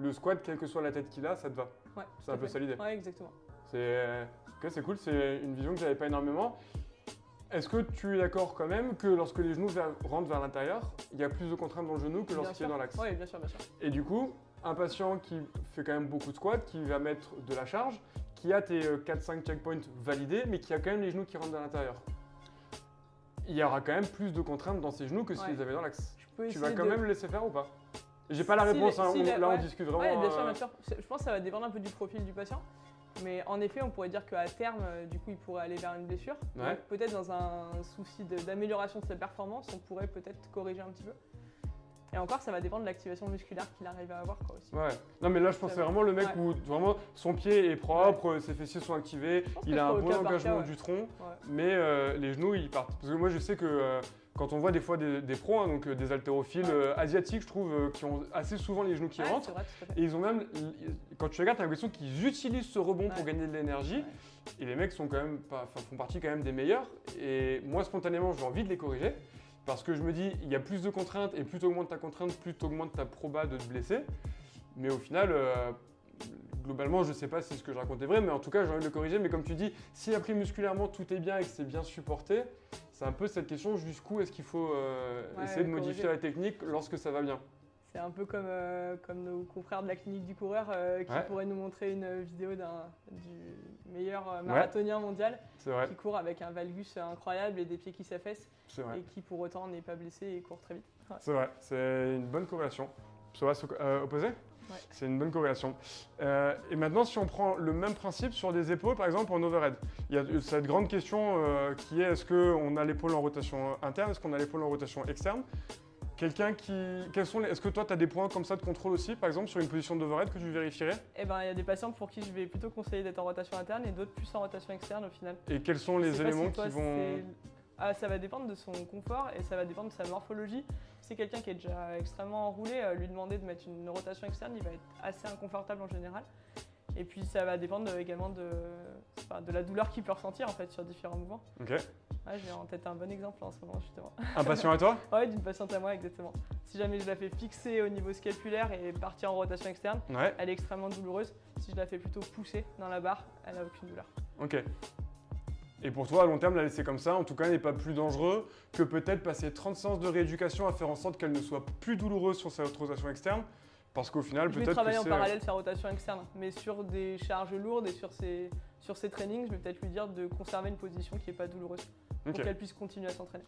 le squat, quelle que soit la tête qu'il a, ça te va. Ouais, C'est un peu fait. ça l'idée. Ouais, exactement. C'est ok, c'est cool, c'est une vision que j'avais pas énormément. Est-ce que tu es d'accord quand même que lorsque les genoux rentrent vers l'intérieur, il y a plus de contraintes dans le genou que lorsqu'il est dans l'axe? Oui, bien sûr, bien sûr. Et du coup, un patient qui fait quand même beaucoup de squats, qui va mettre de la charge, qui a tes euh, 4-5 checkpoints validés, mais qui a quand même les genoux qui rentrent vers l'intérieur. Il y aura quand même plus de contraintes dans ses genoux que s'il Ouais. les avait dans l'axe. Tu vas quand de- même le laisser faire ou pas? J'ai pas la Si réponse, hein, si on- là on discute vraiment. Ouais, bien sûr, euh, bien sûr. Je pense que ça va dépendre un peu du profil du patient. Mais en effet, on pourrait dire qu'à terme, euh, du coup, il pourrait aller vers une blessure. Ouais. Peut-être dans un souci de- d'amélioration de, sa performance, on pourrait peut-être corriger un petit peu. Et encore, ça va dépendre de l'activation musculaire qu'il arrive à avoir quoi, aussi. Ouais. Non mais là je pense que c'est vraiment le mec Ouais. où vraiment son pied est propre, ses fessiers sont activés, il a un bon engagement cas, du tronc, mais euh, les genoux ils partent. Parce que moi je sais que euh, quand on voit des fois des, des pros, hein, donc euh, des haltérophiles euh, asiatiques je trouve, euh, qui ont assez souvent les genoux qui Ouais, rentrent, vrai, et ils ont même, quand tu regardes, tu as l'impression qu'ils utilisent ce rebond pour gagner de l'énergie, Ouais. et les mecs sont quand même pas, font partie quand même des meilleurs, et moi spontanément j'ai envie de les corriger. Parce que je me dis, il y a plus de contraintes, et plus tu augmentes ta contrainte, plus tu augmentes ta proba de te blesser. Mais au final, euh, globalement, je sais pas si ce que je raconte est vrai, mais en tout cas, j'ai envie de le corriger. Mais comme tu dis, si après musculairement tout est bien et que c'est bien supporté, c'est un peu cette question jusqu'où est-ce qu'il faut euh, Ouais, essayer de modifier corriger. la technique lorsque ça va bien? C'est un peu comme, euh, comme nos confrères de la clinique du coureur euh, qui Ouais. pourraient nous montrer une vidéo d'un du meilleur euh, marathonien mondial vrai, qui court avec un valgus incroyable et des pieds qui s'affaissent et qui pour autant n'est pas blessé et court très vite. Ouais. C'est vrai, c'est une bonne corrélation. Ça va euh, opposé? C'est une bonne corrélation. Et maintenant, si on prend le même principe sur des épaules, par exemple en overhead, il y a cette grande question qui est est-ce qu'on a l'épaule en rotation interne, est-ce qu'on a l'épaule en rotation externe? Quelqu'un qui. Quels sont les... Est-ce que toi, tu as des points comme ça de contrôle aussi, par exemple, sur une position d'overhead que tu vérifierais? Eh ben, il y a des patients pour qui je vais plutôt conseiller d'être en rotation interne et d'autres plus en rotation externe au final. Et quels sont les éléments toi, qui vont. Ah, ça va dépendre de son confort et ça va dépendre de sa morphologie. Si c'est quelqu'un qui est déjà extrêmement enroulé, euh, lui demander de mettre une rotation externe, il va être assez inconfortable en général. Et puis ça va dépendre de- également de, de la douleur qu'il peut ressentir en fait sur différents mouvements. Ok. Ouais, J'ai en tête un bon exemple en ce moment justement. Un patient à toi? Ouais, d'une patiente à moi exactement. Si jamais je la fais fixer au niveau scapulaire et partir en rotation externe, Ouais. elle est extrêmement douloureuse. Si je la fais plutôt pousser dans la barre, elle n'a aucune douleur. Ok. Et pour toi, à long terme, la laisser comme ça, en tout cas, n'est pas plus dangereux que peut-être passer 30 séances de rééducation à faire en sorte qu'elle ne soit plus douloureuse sur sa rotation externe. Parce qu'au final, Je vais peut-être travailler en parallèle sa rotation externe, mais sur des charges lourdes et sur ses, sur ses trainings, je vais peut-être lui dire de conserver une position qui n'est pas douloureuse pour Ok. qu'elle puisse continuer à s'entraîner.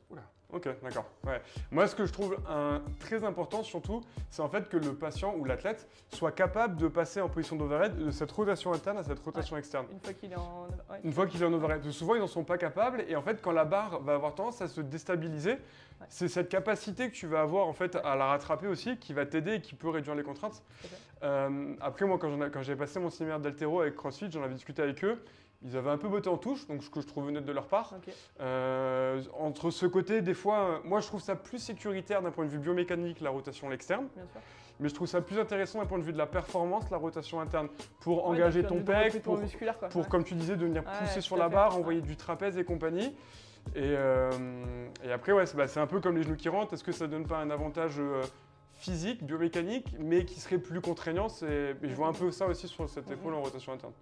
Ok, d'accord. Ouais. Moi, ce que je trouve un- très important, surtout, c'est en fait que le patient ou l'athlète soit capable de passer en position d'overhead de cette rotation interne à cette rotation externe. Une fois qu'il est en. ouais. Une fois qu'il est en overhead. Souvent, ils n'en sont pas capables. Et en fait, quand la barre va avoir tendance à se déstabiliser, c'est cette capacité que tu vas avoir en fait à la rattraper aussi qui va t'aider et qui peut réduire les contraintes. Euh, après, moi, quand j'ai passé mon séminaire d'altéro avec CrossFit, j'en avais discuté avec eux. Ils avaient un peu botté en touche, donc ce que je trouve honnête de leur part. Euh, entre ce côté, des fois, euh, moi je trouve ça plus sécuritaire d'un point de vue biomécanique, la rotation externe, Bien sûr. mais je trouve ça plus intéressant d'un point de vue de la performance, la rotation interne, pour Ouais, engager d'un ton pec, pour, musculaire, quoi. pour, Ouais. comme tu disais, de venir Ouais, pousser tout sur à la fait. barre, Ouais. envoyer du trapèze et compagnie. Et, euh, et après, ouais, c'est bah, c'est un peu comme les genoux qui rentrent. Est-ce que ça donne pas un avantage euh, physique, biomécanique, mais qui serait plus contraignant? Et Je vois un peu ça aussi sur cette Mhm. épaule en rotation interne.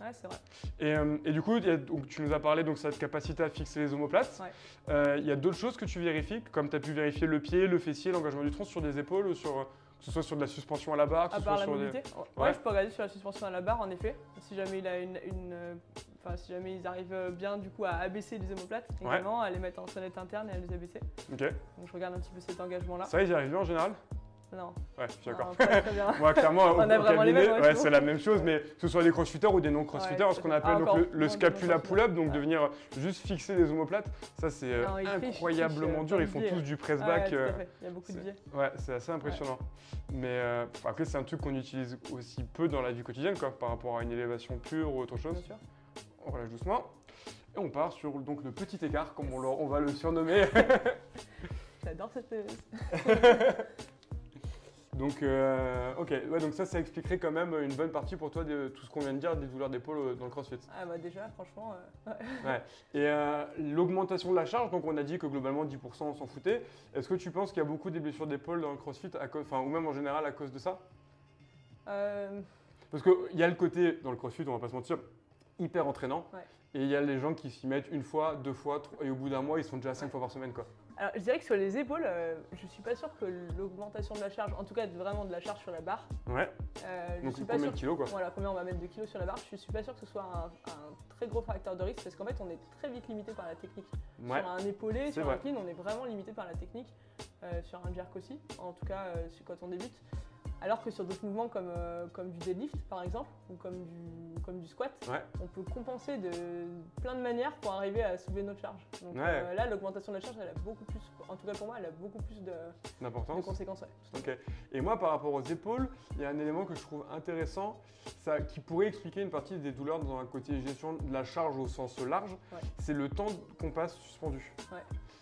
Ouais, c'est vrai. Et, euh, et du coup, il y a- donc, tu nous as parlé de cette capacité à fixer les omoplates. Ouais. Euh, il y a d'autres choses que tu vérifies, comme tu as pu vérifier le pied, le fessier, l'engagement du tronc sur des épaules, ou sur, que ce soit sur de la suspension à la barre, que À ce part soit la sur des... mobilité, ouais, Ouais. je peux regarder sur la suspension à la barre en effet. Si jamais il a une, une, euh, enfin si jamais ils arrivent bien du coup à abaisser les omoplates, Ouais. à les mettre en sonnette interne et à les abaisser. Ok. Donc je regarde un petit peu cet engagement là. Ça, ils y arrivent bien en général? Non, Ouais, je suis d'accord. Moi, clairement, au, On a au vraiment les cabinet, mêmes, ouais, c'est la même chose, mais que ce soit des crossfitters ou des non-crossfitters, Ouais, ce qu'on appelle Ah, donc, encore le, scapula pull-up, donc de venir juste fixer les omoplates, ça c'est euh, incroyablement dur. Ils font tous du press Ouais, back. tout à euh. Il y a beaucoup de biais. Ouais, c'est assez impressionnant. Mais euh, après, c'est un truc qu'on utilise aussi peu dans la vie quotidienne, quoi, par rapport à une élévation pure ou autre chose. Bien sûr. On relâche doucement. Et on part sur donc, le petit écart, comme on va le surnommer. J'adore cette. donc, euh, ok, ouais, donc ça, ça expliquerait quand même une bonne partie pour toi de tout ce qu'on vient de dire des douleurs d'épaule euh, dans le crossfit. Ah bah déjà, franchement. euh, ouais. Et euh, l'augmentation de la charge, donc on a dit que globalement 10% on s'en foutait. Est-ce que tu penses qu'il y a beaucoup des blessures d'épaule dans le crossfit, à cause, enfin, ou même en général à cause de ça? Parce qu'il y a le côté, dans le crossfit, on va pas se mentir, hyper entraînant. Ouais. Et il y a les gens qui s'y mettent une fois, deux fois, trois- et au bout d'un mois, ils sont déjà cinq fois par semaine. Quoi. Alors, je dirais que sur les épaules, euh, je suis pas sûre que l'augmentation de la charge, en tout cas vraiment de la charge sur la barre, Ouais, euh, je donc suis pas combien de kilos quoi Voilà, combien on va mettre de kilos sur la barre, je suis pas sûre que ce soit un, un très gros facteur de risque parce qu'en fait on est très vite limité par la technique. Ouais, Sur un épaulé, sur vrai. un clean, on est vraiment limité par la technique, euh, sur un jerk aussi, en tout cas euh, quand on débute. Alors que sur d'autres mouvements comme, euh, comme du deadlift par exemple, ou comme du, comme du squat, Ouais. on peut compenser de plein de manières pour arriver à soulever notre charge. Donc Ouais. euh, là, l'augmentation de la charge, elle a beaucoup plus, en tout cas pour moi, elle a beaucoup plus de, de conséquences. ouais. Et moi, par rapport aux épaules, il y a un élément que je trouve intéressant, ça, qui pourrait expliquer une partie des douleurs dans un côté gestion de la charge au sens large. C'est le temps qu'on passe suspendu.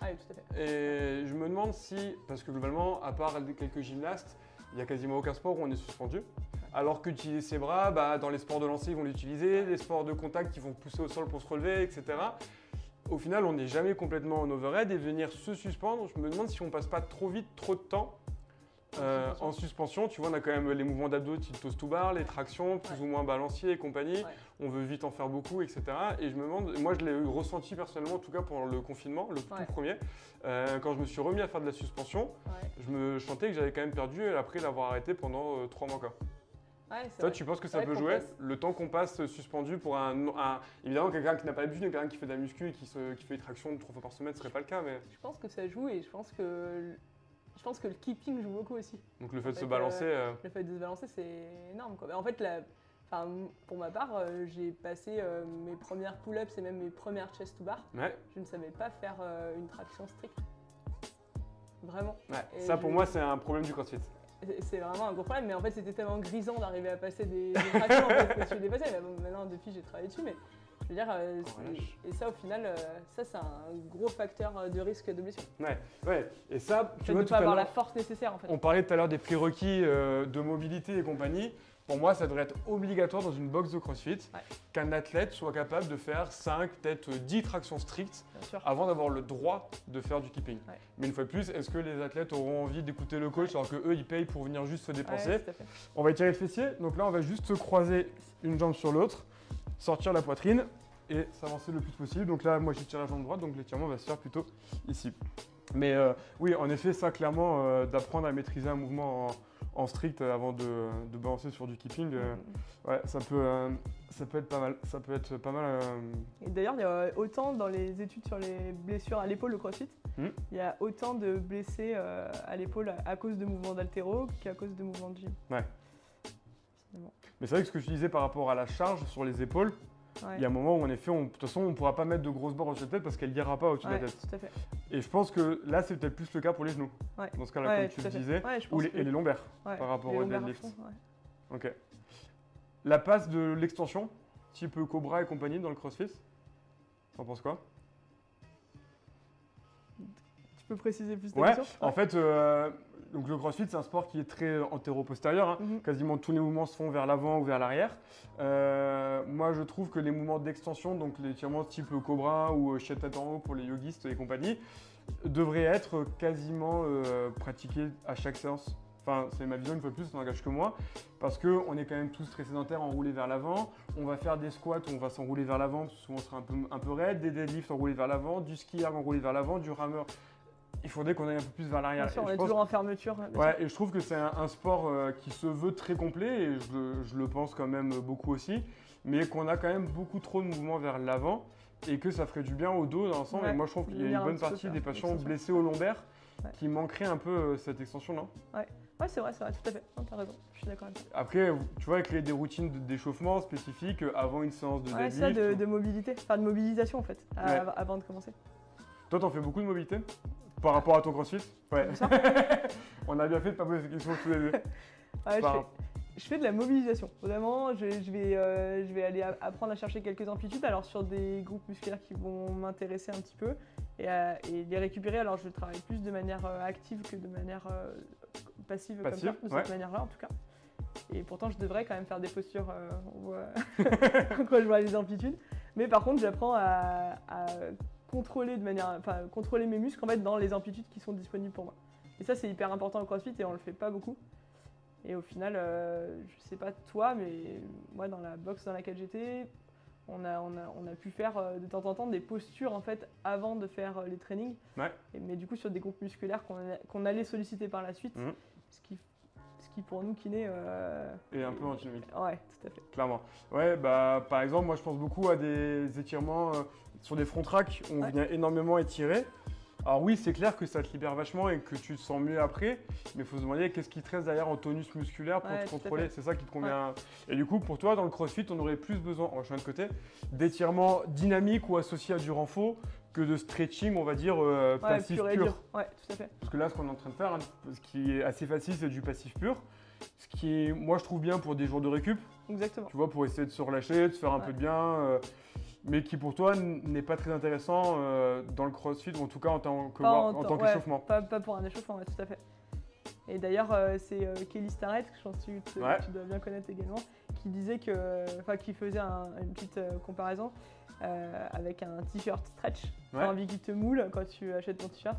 Ah oui, tout à fait. Et je me demande si, parce que globalement, à part quelques gymnastes, il n'y a quasiment aucun sport où on est suspendu. Alors qu'utiliser ses bras, bah, dans les sports de lancer, ils vont l'utiliser, les sports de contact, ils vont pousser au sol pour se relever, etc. Au final, on n'est jamais complètement en overhead et venir se suspendre, je me demande si on passe pas trop vite, trop de temps Euh, suspension. en suspension, tu vois, on a quand même les mouvements d'abdos type toast to bar, les tractions, plus Ouais. ou moins balancier et compagnie. Ouais. On veut vite en faire beaucoup, etc. Et je me demande, moi je l'ai ressenti personnellement, en tout cas pendant le confinement, le Ouais. tout premier, euh, quand je me suis remis à faire de la suspension, je me je sentais que j'avais quand même perdu après l'avoir arrêté pendant euh, trois mois. Quoi. Ouais, c'est Toi, vrai. tu penses que ça peut jouer passe- le temps qu'on passe suspendu pour un, un- évidemment quelqu'un qui n'a pas l'habitude, quelqu'un qui fait de la muscu et qui, se, qui fait des tractions trois fois par semaine, ce serait pas le cas, mais Je pense que ça joue et je pense que je pense que le keeping joue beaucoup aussi. donc le fait de fait, se euh, balancer. euh, Le fait de se balancer, c'est énorme. Quoi. En fait, la- enfin, pour ma part, euh, j'ai passé euh, mes premières pull-ups et même mes premières chest to bar. ouais, Je ne savais pas faire euh, une traction stricte. Vraiment. ouais. Ça pour moi c'est un problème du crossfit. C'est- vraiment un gros problème, mais en fait c'était tellement grisant d'arriver à passer des, des tractions en fait, que je suis dépassée. Mais bon, maintenant depuis j'ai travaillé dessus, mais je veux dire, euh, Oh, et ça au final, euh, ça c'est un gros facteur euh, de risque de blessure. Ouais, ouais. Et ça, tu vois de tout pas à avoir la force nécessaire en fait. on parlait tout à l'heure des prérequis euh, de mobilité et compagnie. Pour moi, ça devrait être obligatoire dans une box de CrossFit Ouais. qu'un athlète soit capable de faire 5, peut-être 10 tractions strictes avant d'avoir le droit de faire du keeping. Ouais. Mais une fois de plus, est-ce que les athlètes auront envie d'écouter le coach alors que eux ils payent pour venir juste se dépenser. On va étirer le fessier. Donc là, on va juste se croiser une jambe sur l'autre, sortir la poitrine et s'avancer le plus possible. Donc là, moi, j'étire la jambe droite, donc l'étirement va se faire plutôt ici. Mais euh, oui, en effet, ça, clairement, euh, d'apprendre à maîtriser un mouvement en, en strict avant de, de balancer sur du keeping, euh, Mm. ouais, ça peut, euh, ça peut être pas mal. Ça peut être pas mal. euh, Et d'ailleurs, il y a autant dans les études sur les blessures à l'épaule au crossfit, Hmm. il y a autant de blessés euh, à l'épaule à, à cause de mouvements d'altéro qu'à cause de mouvements de gym. Ouais. Mais c'est vrai que ce que je disais par rapport à la charge sur les épaules, Ouais. il y a un moment où en effet, on- de toute façon, on ne pourra pas mettre de grosses barres au-dessus de la tête parce qu'elle n'ira pas au-dessus Ouais, de la tête. tout à fait. Et je pense que là, c'est peut-être plus le cas pour les genoux. Ouais. Dans ce cas-là, comme tu le disais. Ou les, que- et les lombaires par rapport au deadlift. Ok. La passe de l'extension, type Cobra et compagnie dans le CrossFit, t'en penses quoi? Peux préciser plus ta Ouais, question? en fait, euh, donc le CrossFit, c'est un sport qui est très antéro-postérieur. hein. Mhm. Quasiment tous les mouvements se font vers l'avant ou vers l'arrière. Euh, moi, je trouve que les mouvements d'extension, donc les étirements type Cobra ou euh, chien tête en haut pour les yogistes et compagnie, devraient être quasiment euh, pratiqués à chaque séance. Enfin, c'est ma vision une fois de plus, ça n'engage que moi, parce qu'on est quand même tous très sédentaires, enroulés vers l'avant. On va faire des squats, on va s'enrouler vers l'avant, souvent on sera un peu, un peu raide, des deadlifts enroulés vers l'avant, du ski arm enroulé vers l'avant, du rameur. Il faudrait qu'on aille un peu plus vers l'arrière. On est toujours en fermeture. Ouais, et je trouve que c'est un, un sport euh, qui se veut très complet, et je, le- je le pense quand même beaucoup aussi, mais qu'on a quand même beaucoup trop de mouvements vers l'avant, et que ça ferait du bien au dos dans l'ensemble. Ouais, et moi, je trouve qu'il y a une un bonne partie des patients blessés au lombaire Ouais. qui manqueraient un peu euh, cette extension, non? Ouais, c'est vrai, c'est vrai, tout à fait. Non, T'as raison, je suis d'accord avec toi. Après, tu vois, créer des routines d'échauffement spécifiques euh, avant une séance de Ouais, deadlift. ça de, ou- de mobilité, enfin de mobilisation en fait, Ouais. avant de commencer. Toi, t'en fais beaucoup de mobilité? Par rapport à ton crossfit Ouais. On a bien fait de pas poser cette question tous les deux. Ouais, je, fais, je fais de la mobilisation. Vraiment, je, je vais, euh, je vais aller apprendre à chercher quelques amplitudes. Alors sur des groupes musculaires qui vont m'intéresser un petit peu et, à- et les récupérer. Alors je travaille plus de manière euh, active que de manière euh, passive, Passive, comme ça, de ouais. cette manière-là en tout cas. Et pourtant, je devrais quand même faire des postures euh, on voit- quand je vois les amplitudes. Mais par contre, j'apprends à, à contrôler de manière, enfin contrôler mes muscles en fait dans les amplitudes qui sont disponibles pour moi. Et ça, c'est hyper important au CrossFit et on le fait pas beaucoup. Et au final, euh, je sais pas toi, mais moi dans la box dans laquelle j'étais, on a, on, a, on a pu faire euh, de temps en temps des postures en fait avant de faire euh, les trainings. Ouais. Et- mais du coup sur des groupes musculaires qu'on qu'on allait solliciter par la suite, Mhm. ce, qui, ce qui pour nous kinés, euh, Et un peu antinomique. ouais, tout à fait. Clairement. Ouais, bah par exemple, moi je pense beaucoup à des étirements euh, sur des front tracks on Ouais. vient énormément étirer. Alors oui, c'est clair que ça te libère vachement et que tu te sens mieux après, mais il faut se demander qu'est-ce qui te reste derrière en tonus musculaire pour Ouais, te contrôler. C'est ça qui te convient. Et du coup, pour toi, dans le crossfit, on aurait plus besoin, en chemin de côté, d'étirements dynamiques ou associés à du renfort que de stretching, on va dire, euh, Ouais, passif pur et pur. dur. Ouais, tout à fait. Parce que là, ce qu'on est en train de faire, hein, ce qui est assez facile, c'est du passif pur. Ce qui est, moi, je trouve bien pour des jours de récup. Exactement. Tu vois, pour essayer de se relâcher, de se faire un peu de bien, euh, mais qui pour toi n'est pas très intéressant euh, dans le crossfit, ou en tout cas en tant que- en ouais, qu'échauffement. pas, pas pour un échauffement, ouais, tout à fait. Et d'ailleurs, euh, c'est euh, Kelly Starrett, que je pense que tu, te- Ouais. tu dois bien connaître également, qui disait que, enfin, qui faisait un- une petite comparaison avec un t-shirt stretch. T'as envie qu'il te moule quand tu achètes ton t-shirt.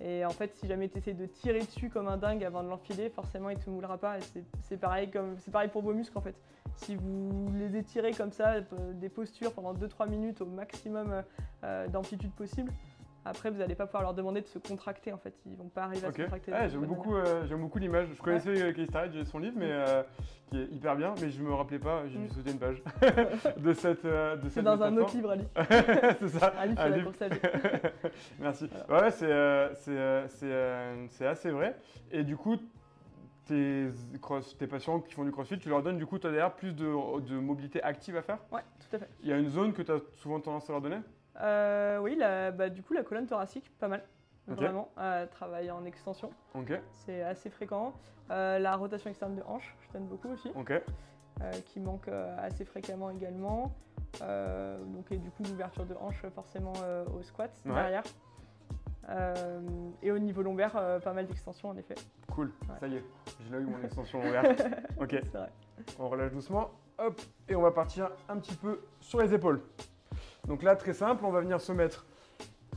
Et en fait, si jamais tu essaies de tirer dessus comme un dingue avant de l'enfiler, forcément, il te moulera pas. Et c'est- pareil, pareil pour vos muscles en fait. Si vous les étirez comme ça, euh, des postures pendant 2-3 minutes au maximum euh, euh, d'amplitude possible, après, vous n'allez pas pouvoir leur demander de se contracter en fait. Ils vont pas arriver à se contracter. Ouais, j'aime beaucoup, euh, j'aime beaucoup l'image. Je connaissais euh, Kelly Starrett, j'ai son livre, mais euh, qui est hyper bien, mais je me rappelais pas. J'ai dû Mm. sauter une page de cette euh, de C'est dans un autre livre, Ali. c'est ça. Un sur la course à pied. Merci. Ouais, c'est euh, c'est euh, c'est, euh, c'est assez vrai. Et du coup, tes, cross- tes patients qui font du crossfit, tu leur donnes du coup, toi derrière, plus de, de mobilité active à faire? Ouais, tout à fait. Il y a une zone que tu as souvent tendance à leur donner? Euh, oui, la- bah, du coup, la colonne thoracique, pas mal. Vraiment, à travailler en extension. C'est assez fréquent. Euh, la rotation externe de hanche, je donne beaucoup aussi, euh, qui manque euh, assez fréquemment également. Euh, donc, et du coup, l'ouverture de hanche forcément euh, au squat Ouais. derrière. Euh, et au niveau lombaire, euh, pas mal d'extensions en effet. Cool, Ouais. ça y est, j'ai là eu mon extension lombaire. ok, vrai. on relâche doucement, hop, et on va partir un petit peu sur les épaules. Donc là, très simple, on va venir se mettre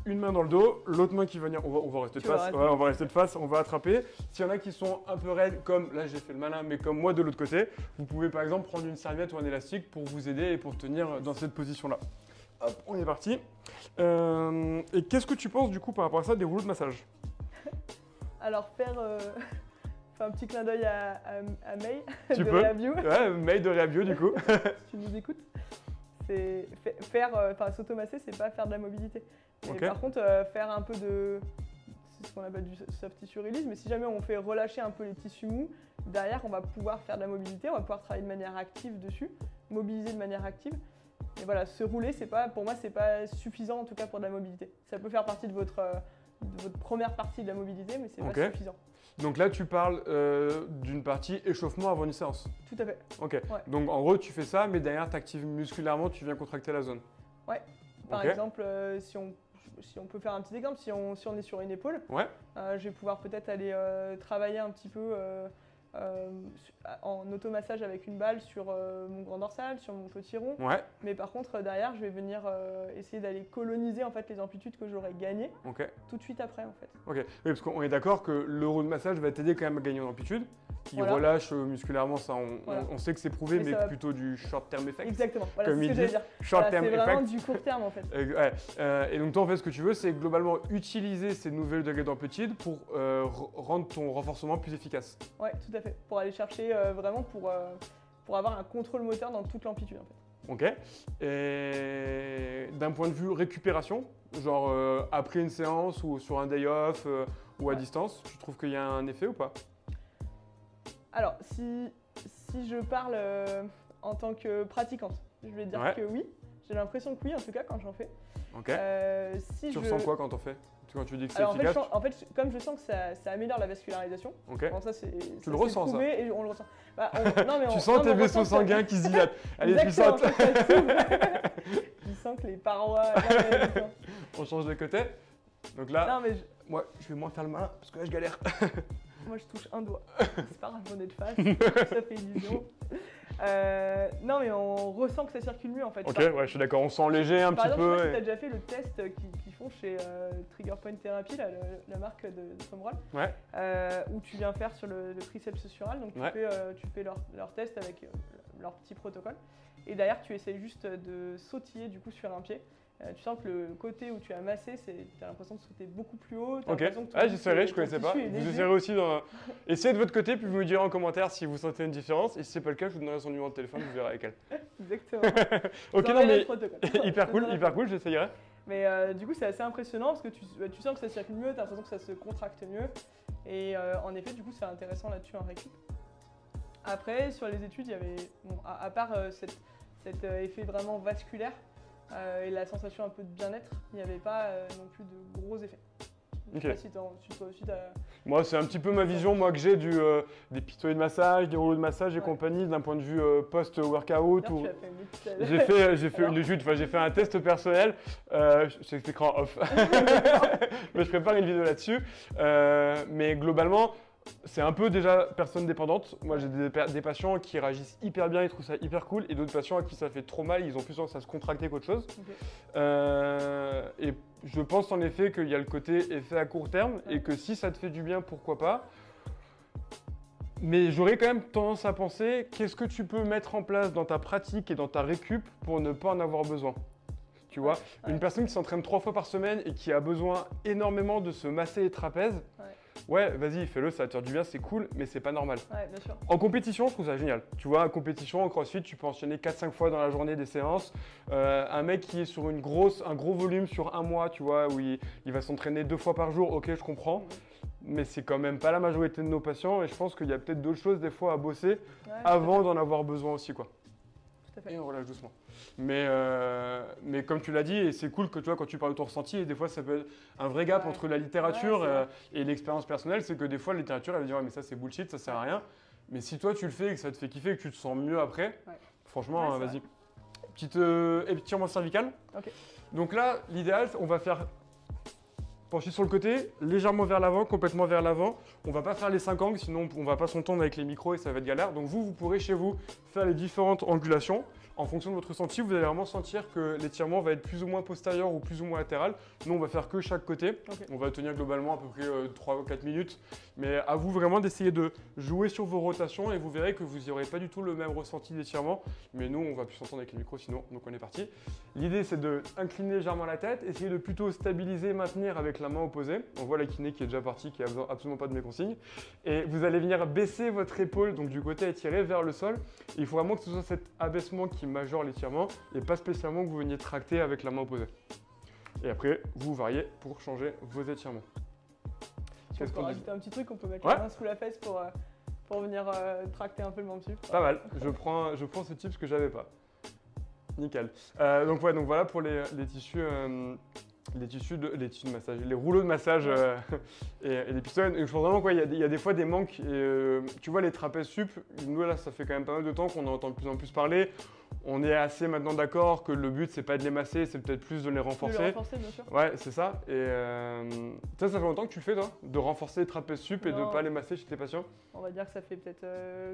une main dans le dos, l'autre main qui va venir, on va, on va rester de face, ouais, on va rester de face, on va attraper. S'il y en a qui sont un peu raides, comme là j'ai fait le malin, mais comme moi de l'autre côté, vous pouvez par exemple prendre une serviette ou un élastique pour vous aider et pour tenir dans cette position-là. Hop, on est parti. Euh, et qu'est-ce que tu penses du coup par rapport à ça des rouleaux de massage? Alors, faire, euh, faire un petit clin d'œil à, à, à May Tu de peux. Rehabio. Ouais, mail de Réabio du coup. tu nous écoutes, c'est fa- faire, euh, enfin s'automasser, c'est pas faire de la mobilité. Mais par contre, euh, faire un peu de, c'est ce qu'on appelle du soft tissue release. Mais si jamais on fait relâcher un peu les tissus mous, derrière, on va pouvoir faire de la mobilité, on va pouvoir travailler de manière active dessus, mobiliser de manière active. Et voilà, se rouler, c'est pas, pour moi, c'est pas suffisant en tout cas pour de la mobilité. Ça peut faire partie de votre, euh, de votre première partie de la mobilité, mais c'est Ok. pas suffisant. Donc là, tu parles euh, d'une partie échauffement avant une séance. Tout à fait. Ok. Donc en gros, tu fais ça, mais derrière, tu actives musculairement, tu viens contracter la zone. Par Ok. exemple, euh, si, on, si on peut faire un petit exemple, si on, si on est sur une épaule, Ouais. euh, je vais pouvoir peut-être aller travailler un petit peu en automassage avec une balle sur euh, mon grand dorsal, sur mon petit rond. Ouais. Mais par contre, euh, derrière, je vais venir euh, essayer d'aller coloniser en fait les amplitudes que j'aurais gagnées tout de suite après en fait. Ok. Oui, parce qu'on est d'accord que le rouleau de massage va t'aider quand même à gagner en amplitude. Voilà. relâche euh, musculairement, ça, on, Voilà. on- on sait que c'est prouvé, Et mais plutôt du short term effect. Exactement. Voilà, Comme ce que j'allais dire. Short term c'est vraiment effect. du court terme en fait. Euh, ouais. Euh, et donc toi en fait ce que tu veux c'est globalement utiliser ces nouvelles degrés d'amplitude pour euh, rendre ton renforcement plus efficace. Ouais, tout à fait. Pour aller chercher euh, vraiment pour, pour avoir un contrôle moteur dans toute l'amplitude en fait. Ok Et d'un point de vue récupération, genre après une séance ou sur un day off ou à Ouais. distance, tu trouves qu'il y a un effet ou pas? Alors, si, si je parle euh, en tant que pratiquante, je vais dire Ouais. que oui. J'ai l'impression que oui, en tout cas, quand j'en fais. Ok. Euh, si tu je... ressens quoi quand on fait Quand tu dis que c'est Alors, en fait, je efficace sens- en fait, comme je sens que ça, ça améliore la vascularisation, Ok. bon, ça c'est. le c'est ressens, ça prouvé Et on le ressent. Bah, on- non, mais on- Tu non, sens mais tes on vaisseaux ressent que- sanguins qui se dilatent. Allez, Exactement, puissante. ça s'ouvre. tu sens que les parois. non, mais exactement. On change de côté. Donc là, Non, mais je- moi, je vais moins faire le malin parce que là, je galère. Moi je touche un doigt. C'est pas grave, on est de face. ça fait illusion. Euh, non, mais on ressent que ça circule mieux en fait. Ok, ouais, je suis d'accord. On sent léger un Par petit exemple, je sais pas peu. si déjà fait le test qu'ils font chez euh, Trigger Point Therapy, là, le- la marque de, de Tom Roll, Ouais. euh, où tu viens faire sur le, le triceps sural. Donc tu Ouais. fais, euh, tu fais leur, leur test avec leur petit protocole. Et derrière, tu essaies juste de sautiller du coup sur un pied. Euh, tu sens que le côté où tu as massé, tu as l'impression de sauter beaucoup plus haut. Ok. Ah, j'essaierai, je connaissais pas. Vous essayerez aussi dans. Essayez de votre côté, puis vous me direz en commentaire si vous sentez une différence. Et si c'est pas le cas, je vous donnerai son numéro de téléphone, vous verrez avec elle. Exactement. Ok, non, mais hyper cool, hyper cool, j'essayerai. Mais euh, du coup, c'est assez impressionnant parce que tu, bah, tu sens que ça circule mieux, tu as l'impression que ça se contracte mieux. Et euh, en effet, du coup, c'est intéressant là-dessus en récup. Après, sur les études, il y avait, bon, à, à part euh, cette- cet effet vraiment vasculaire euh, et la sensation un peu de bien-être, il n'y avait pas euh, non plus de gros effets. Je Ok. sais pas si, si toi aussi, Moi, c'est un petit peu ma vision, moi, que j'ai du, euh, des pistolets de massage, des rouleaux de massage et Ouais. compagnie, d'un point de vue post-workout. Ou... J'ai fait, j'ai fait une chute, enfin, j'ai fait un test personnel. Je je t'expliquerai en off. mais je prépare une vidéo là-dessus. Mais globalement, c'est un peu déjà personne dépendante. Moi, j'ai des, pa- des patients qui réagissent hyper bien, ils trouvent ça hyper cool, et d'autres patients à qui ça fait trop mal, ils ont plus tendance à se contracter qu'autre chose. Euh, et je pense en effet qu'il y a le côté effet à court terme, et que si ça te fait du bien, pourquoi pas. Mais j'aurais quand même tendance à penser, qu'est-ce que tu peux mettre en place dans ta pratique et dans ta récup pour ne pas en avoir besoin? Tu vois, Ouais. une personne qui s'entraîne trois fois par semaine et qui a besoin énormément de se masser les trapèzes, ouais, vas-y, fais-le, ça va te faire du bien, c'est cool, mais c'est pas normal. Ouais, bien sûr. En compétition, je trouve ça génial. Tu vois, en compétition, en crossfit, tu peux enchaîner 4-5 fois dans la journée des séances. Euh, un mec qui est sur une grosse, un gros volume sur un mois, tu vois, où il, il va s'entraîner deux fois par jour, ok, je comprends. Mais c'est quand même pas la majorité de nos patients et je pense qu'il y a peut-être d'autres choses des fois à bosser Ouais, avant d'en avoir besoin aussi, quoi. Fait. Et on relâche doucement. Mais, euh, mais comme tu l'as dit, et c'est cool que tu vois, quand tu parles de ton ressenti, et des fois ça peut être un vrai gap Ouais. entre la littérature Ouais, euh, et l'expérience personnelle, c'est que des fois la littérature elle va dire ouais, mais ça c'est bullshit, ça sert à rien. Mais si toi tu le fais et que ça te fait kiffer et que tu te sens mieux après, franchement, euh, vas-y. Petite euh, étirement cervical. Donc là, l'idéal, on va faire pencher sur le côté, légèrement vers l'avant, complètement vers l'avant. On va pas faire les 5 angles, sinon on va pas s'entendre avec les micros et ça va être galère. Donc vous, vous pourrez chez vous faire les différentes angulations. En fonction de votre ressenti, vous allez vraiment sentir que l'étirement va être plus ou moins postérieur ou plus ou moins latéral. Nous, on va faire que chaque côté. On va tenir globalement à peu près 3 ou 4 minutes. Mais à vous vraiment d'essayer de jouer sur vos rotations et vous verrez que vous n'aurez pas du tout le même ressenti d'étirement. Mais nous, on va plus s'entendre avec les micros sinon, donc on est parti. L'idée, c'est de incliner légèrement la tête, essayer de plutôt stabiliser, maintenir avec la main opposée. On voit la kiné qui est déjà partie, qui a besoin absolument pas de mes consignes. Et vous allez venir baisser votre épaule, donc du côté étiré vers le sol. Et il faut vraiment que ce soit cet abaissement qui majore l'étirement et pas spécialement que vous veniez tracter avec la main opposée. Et après, vous variez pour changer vos étirements. Dit rajouter un petit truc, on peut mettre Ouais. la main sous la fesse pour, euh, pour venir euh, tracter un peu le membre. Pas mal. Je prends, je prends ce type que j'avais pas. Nickel. Euh, donc, ouais, donc voilà pour les, les tissus. Les tissus, de, les tissus de massage, les rouleaux de massage euh, et, et les pistons. Et je pense vraiment qu'il y, y a des fois des manques. Et, euh, tu vois, les trapèzes sup, nous là, ça fait quand même pas mal de temps qu'on en entend de plus en plus parler. On est assez maintenant d'accord que le but, c'est pas de les masser, c'est peut-être plus de les De renforcer. renforcer, bien sûr. Ouais, c'est ça. Et euh, ça, ça fait longtemps que tu le fais, toi De renforcer les trapèzes sup et de pas les masser chez tes patients? On va dire que ça fait peut-être euh,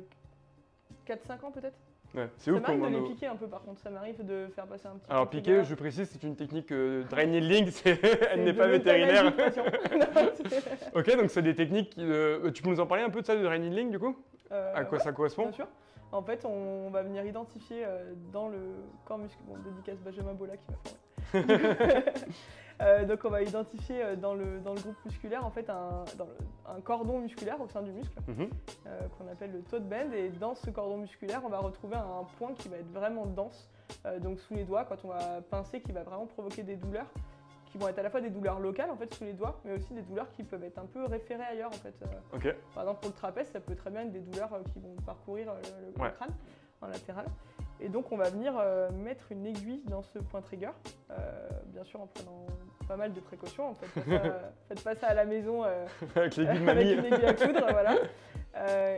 4-5 ans peut-être? Ouais, c'est Ça ouf m'arrive de les piquer un peu par contre, ça m'arrive de faire passer un petit Alors trigger. je précise, c'est une technique euh, c'est- C'est elle n'est pas vétérinaire. ok, donc c'est des techniques. qui, euh, tu peux nous en parler un peu de ça, de dry needling du coup Euh, À quoi ouais, ça correspond Bien sûr. En fait, on va venir identifier euh, dans le corps musculaire. Bon, dédicace Benjamin Bola qui m'a formé. Euh, donc, on va identifier euh, dans le, dans le groupe musculaire en fait un, dans le- un cordon musculaire au sein du muscle Mhm. euh, qu'on appelle le toe band. Et dans ce cordon musculaire, on va retrouver un point qui va être vraiment dense, euh, donc sous les doigts, quand on va pincer, qui va vraiment provoquer des douleurs qui vont être à la fois des douleurs locales en fait sous les doigts, mais aussi des douleurs qui peuvent être un peu référées ailleurs en fait. Par exemple, pour le trapèze, ça peut très bien être des douleurs qui vont parcourir le, le Ouais. crâne en latéral. Et donc, on va venir euh, mettre une aiguille dans ce point trigger, euh, bien sûr en prenant pas mal de précautions. En fait, faites pas, ça- faites pas ça à la maison euh, avec avec une aiguille à coudre, voilà.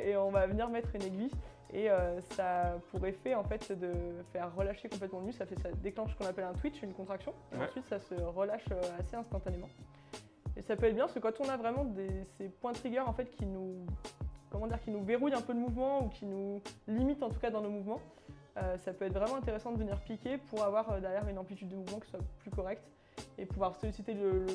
Et on va venir mettre une aiguille. Et euh, ça a pour effet en fait de faire relâcher complètement le muscle. Ça, fait, ça déclenche ce qu'on appelle un twitch, une contraction. Et Ouais. ensuite, ça se relâche assez instantanément. Et ça peut être bien parce que quand on a vraiment des, ces points trigger en fait qui nous, comment dire, qui nous verrouillent un peu le mouvement ou qui nous limitent en tout cas dans nos mouvements, euh, ça peut être vraiment intéressant de venir piquer pour avoir euh, derrière une amplitude de mouvement qui soit plus correcte et pouvoir solliciter le,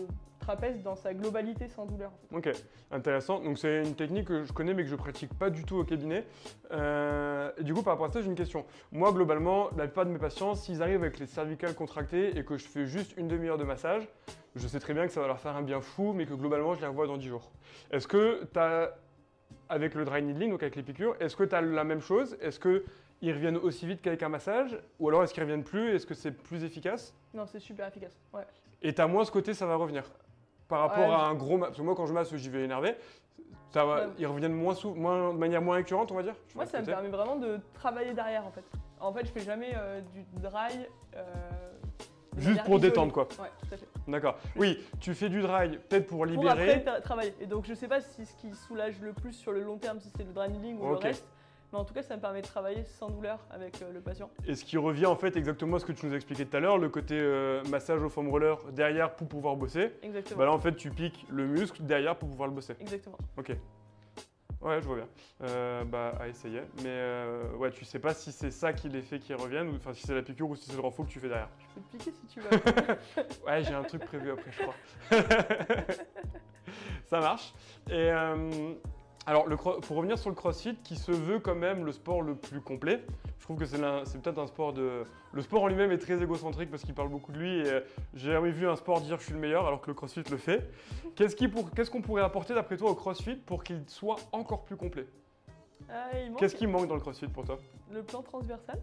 trapèze dans sa globalité sans douleur. Ok, intéressant. Donc c'est une technique que je connais mais que je pratique pas du tout au cabinet. Euh, du coup, par rapport à ça, j'ai une question. Moi, globalement, la plupart de mes patients, s'ils arrivent avec les cervicales contractées et que je fais juste une demi-heure de massage, je sais très bien que ça va leur faire un bien fou, mais que globalement, je les revois dans 10 jours. Est-ce que tu as, avec le dry needling, donc avec les piqûres, est-ce que tu as la même chose? Est-ce qu'ils reviennent aussi vite qu'avec un massage Ou alors est-ce qu'ils reviennent plus Est-ce que c'est plus efficace? Non, c'est super efficace. Ouais. Et t'as moins ce côté, ça va revenir. Par rapport Ouais, à un gros. Parce que moi, quand je masse, j'y vais énervé. Ça va, Ouais. Ils reviennent moins, sou- moins de manière moins récurrente, on va dire? Moi, ça me permet vraiment de travailler derrière en fait. En fait, je fais jamais euh, du dry. euh, Juste pour isolée. détendre, quoi. Ouais, tout à fait. D'accord. Oui, tu fais du dry, peut-être pour Pour libérer. après tra- travailler. Et donc, je sais pas si ce qui soulage le plus sur le long terme, si c'est le dry needling ou le reste. Mais en tout cas, ça me permet de travailler sans douleur avec euh, le patient. Et ce qui revient en fait exactement à ce que tu nous as expliqué tout à l'heure, le côté euh, massage au foam roller derrière pour pouvoir bosser. Exactement. Bah là, en fait, tu piques le muscle derrière pour pouvoir le bosser. Exactement. Ok. Ouais, je vois bien. Euh, bah, à essayer. Mais euh, ouais, tu sais pas si c'est ça qui les fait qu'ils reviennent, ou enfin si c'est la piqûre ou si c'est le renfort que tu fais derrière. Je peux te piquer si tu veux. Ouais, j'ai un truc prévu après, je crois. ça marche. Et euh, alors, le, pour revenir sur le CrossFit, qui se veut quand même le sport le plus complet, je trouve que c'est peut-être un sport de. Le sport en lui-même est très égocentrique parce qu'il parle beaucoup de lui et euh, j'ai jamais vu un sport dire je suis le meilleur alors que le CrossFit le fait. Qu'est-ce qu'on pourrait apporter d'après toi au CrossFit pour qu'il soit encore plus complet? Manque Qu'est-ce qui manque dans le CrossFit pour toi? Le plan transversal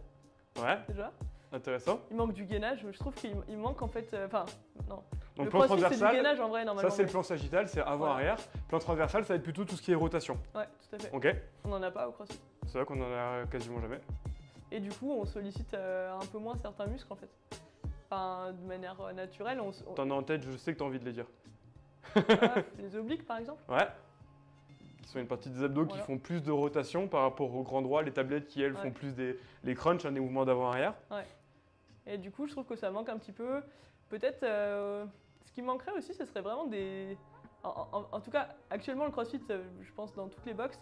Ouais, déjà. Intéressant. Il manque du gainage. Je trouve qu'il il manque en fait. euh, Enfin, non. Donc le plan du transversal, gainage en vrai normalement. ça c'est le plan sagittal, c'est avant-arrière. Plan transversal, ça va être plutôt tout ce qui est rotation. Ouais, tout à fait. Ok On n'en a pas au crossfit. C'est vrai qu'on en a quasiment jamais. Et du coup, on sollicite euh, un peu moins certains muscles en fait. Enfin, de manière euh, naturelle, on, T'en as en tête, je sais que t'as envie de les dire. Ah, les obliques par exemple. Ouais. Qui sont une partie des abdos Voilà. qui font plus de rotation par rapport au grand droit, les tablettes qui elles Ouais. font plus des les crunchs, hein, des mouvements d'avant-arrière. Et du coup, je trouve que ça manque un petit peu. Peut-être, euh, ce qui manquerait aussi, ce serait vraiment des. En, en- en tout cas, actuellement, le CrossFit, euh, je pense dans toutes les boxes,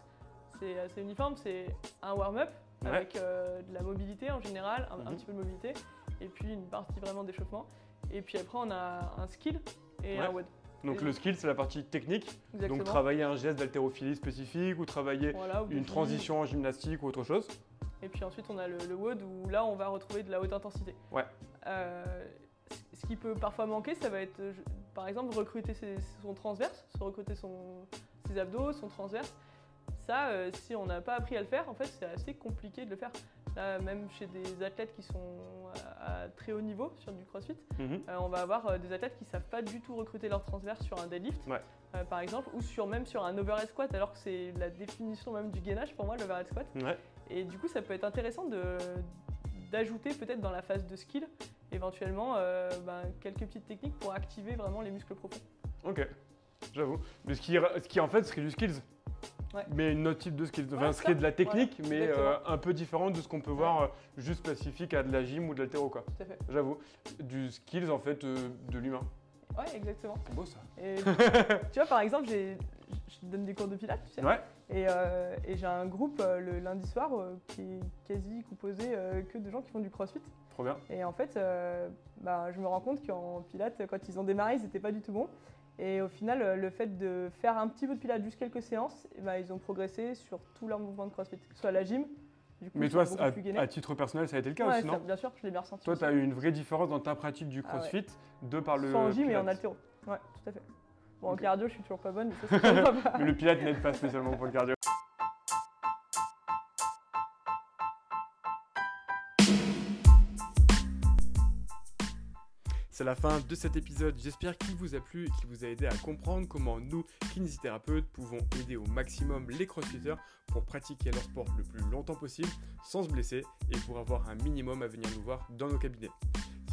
c'est assez uniforme. C'est un warm-up Ouais. avec euh, de la mobilité en général, un, un Mhm. petit peu de mobilité, et puis une partie vraiment d'échauffement. Et puis après, on a un skill et Ouais. un WOD. Donc Et- le skill, c'est la partie technique. Exactement. Donc travailler un geste d'haltérophilie spécifique ou travailler Voilà, une transition en gymnastique ou autre chose. Et puis ensuite, on a le, le WOD où là, on va retrouver de la haute intensité. Ouais. Euh, ce qui peut parfois manquer, ça va être, je- par exemple, recruter ses- son transverse, se recruter son, ses abdos, son transverse. Ça, euh, si on n'a pas appris à le faire, en fait, c'est assez compliqué de le faire. Là, même chez des athlètes qui sont à, à très haut niveau sur du crossfit, Mhm. euh, on va avoir des athlètes qui ne savent pas du tout recruter leur transverse sur un deadlift, Ouais. euh, par exemple, ou sur, même sur un overhead squat, alors que c'est la définition même du gainage pour moi, l'overhead squat. Ouais. Et du coup, ça peut être intéressant d'ajouter peut-être dans la phase de skill, éventuellement, euh, ben, quelques petites techniques pour activer vraiment les muscles profonds. Ok. J'avoue. Mais ce qui, ce qui en fait serait du skills. Ouais. Mais une autre type de skills. Enfin, Ouais, ce qui est de la technique, Voilà, mais euh, un peu différent de ce qu'on peut voir euh, juste spécifique à de la gym ou de l'haltéro quoi. Tout à fait. J'avoue. Du skills en fait de l'humain. Ouais, exactement. C'est beau ça. Et tu vois, par exemple, je donne des cours de pilates, tu sais, Ouais. Et, euh, et j'ai un groupe euh, le lundi soir euh, qui est quasi composé que de gens qui font du crossfit. Trop bien. Et en fait, bah, je me rends compte qu'en pilates, quand ils ont démarré, ils n'étaient pas du tout bons. Et au final, le fait de faire un petit peu de pilates, juste quelques séances, eh ben, ils ont progressé sur tous leurs mouvements de crossfit, que ce soit la gym. Du coup, Mais toi, à, titre personnel, ça a été le cas Ouais, aussi, non bien sûr, je l'ai bien ressenti. Toi, tu as eu une vraie différence dans ta pratique du Ah ouais. crossfit de par le. Soit en gym et en haltéro. Ouais, tout à fait. Bon, en cardio, je suis toujours pas bonne, mais ça, c'est pas grave. Mais le pilate n'aide pas spécialement pour le cardio. C'est la fin de cet épisode. J'espère qu'il vous a plu et qu'il vous a aidé à comprendre comment nous, kinésithérapeutes, pouvons aider au maximum les crossfitters pour pratiquer leur sport le plus longtemps possible sans se blesser et pour avoir un minimum à venir nous voir dans nos cabinets.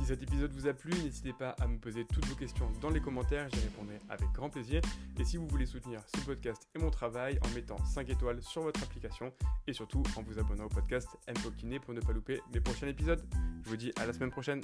Si cet épisode vous a plu, n'hésitez pas à me poser toutes vos questions dans les commentaires, j'y répondrai avec grand plaisir. Et si vous voulez soutenir ce podcast et mon travail en mettant 5 étoiles sur votre application et surtout en vous abonnant au podcast M Kiné pour ne pas louper mes prochains épisodes. Je vous dis à la semaine prochaine.